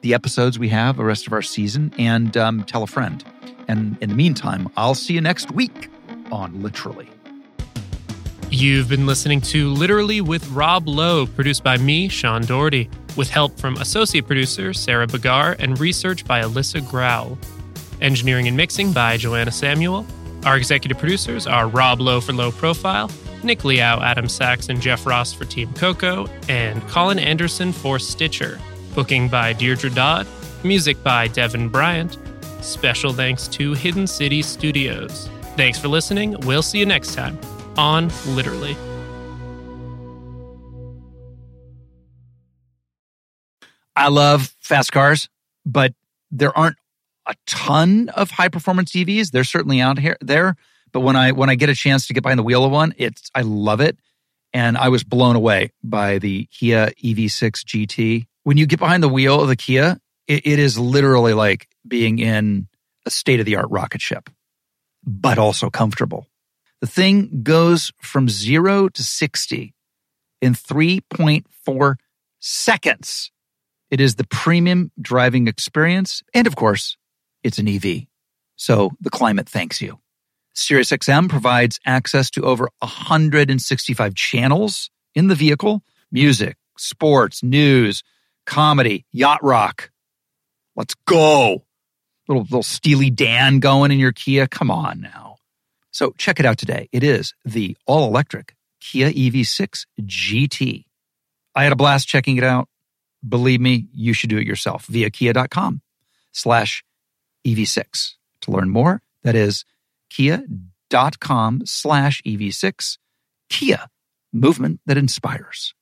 the episodes we have, the rest of our season, and um, tell a friend. And in the meantime, I'll see you next week on Literally. You've been listening to Literally with Rob Lowe, produced by me, Sean Doherty, with help from associate producer Sarah Bagar and research by Alyssa Grau. Engineering and mixing by Joanna Samuel. Our executive producers are Rob Lowe for Low Profile, Nick Liao, Adam Sachs, and Jeff Ross for Team Coco, and Colin Anderson for Stitcher. Booking by Deirdre Dodd. Music by Devin Bryant. Special thanks to Hidden City Studios. Thanks for listening. We'll see you next time on Literally. I love fast cars, but there aren't a ton of high performance EVs. They're certainly out here there, but when I when I get a chance to get behind the wheel of one, it's I love it, and I was blown away by the Kia EV6 GT. When you get behind the wheel of the Kia, it, it is literally like being in a state of the art rocket ship, but also comfortable. The thing goes from zero to 60 in 3.4 seconds. It is the premium driving experience. And of course, it's an EV. So the climate thanks you. SiriusXM provides access to over 165 channels in the vehicle music, sports, news, comedy, yacht rock. Let's go. Little, little Steely Dan going in your Kia. Come on now. So check it out today. It is the all electric Kia EV6 GT. I had a blast checking it out. Believe me, you should do it yourself via kia.com slash EV6. To learn more, that is kia.com slash EV6. Kia, movement that inspires.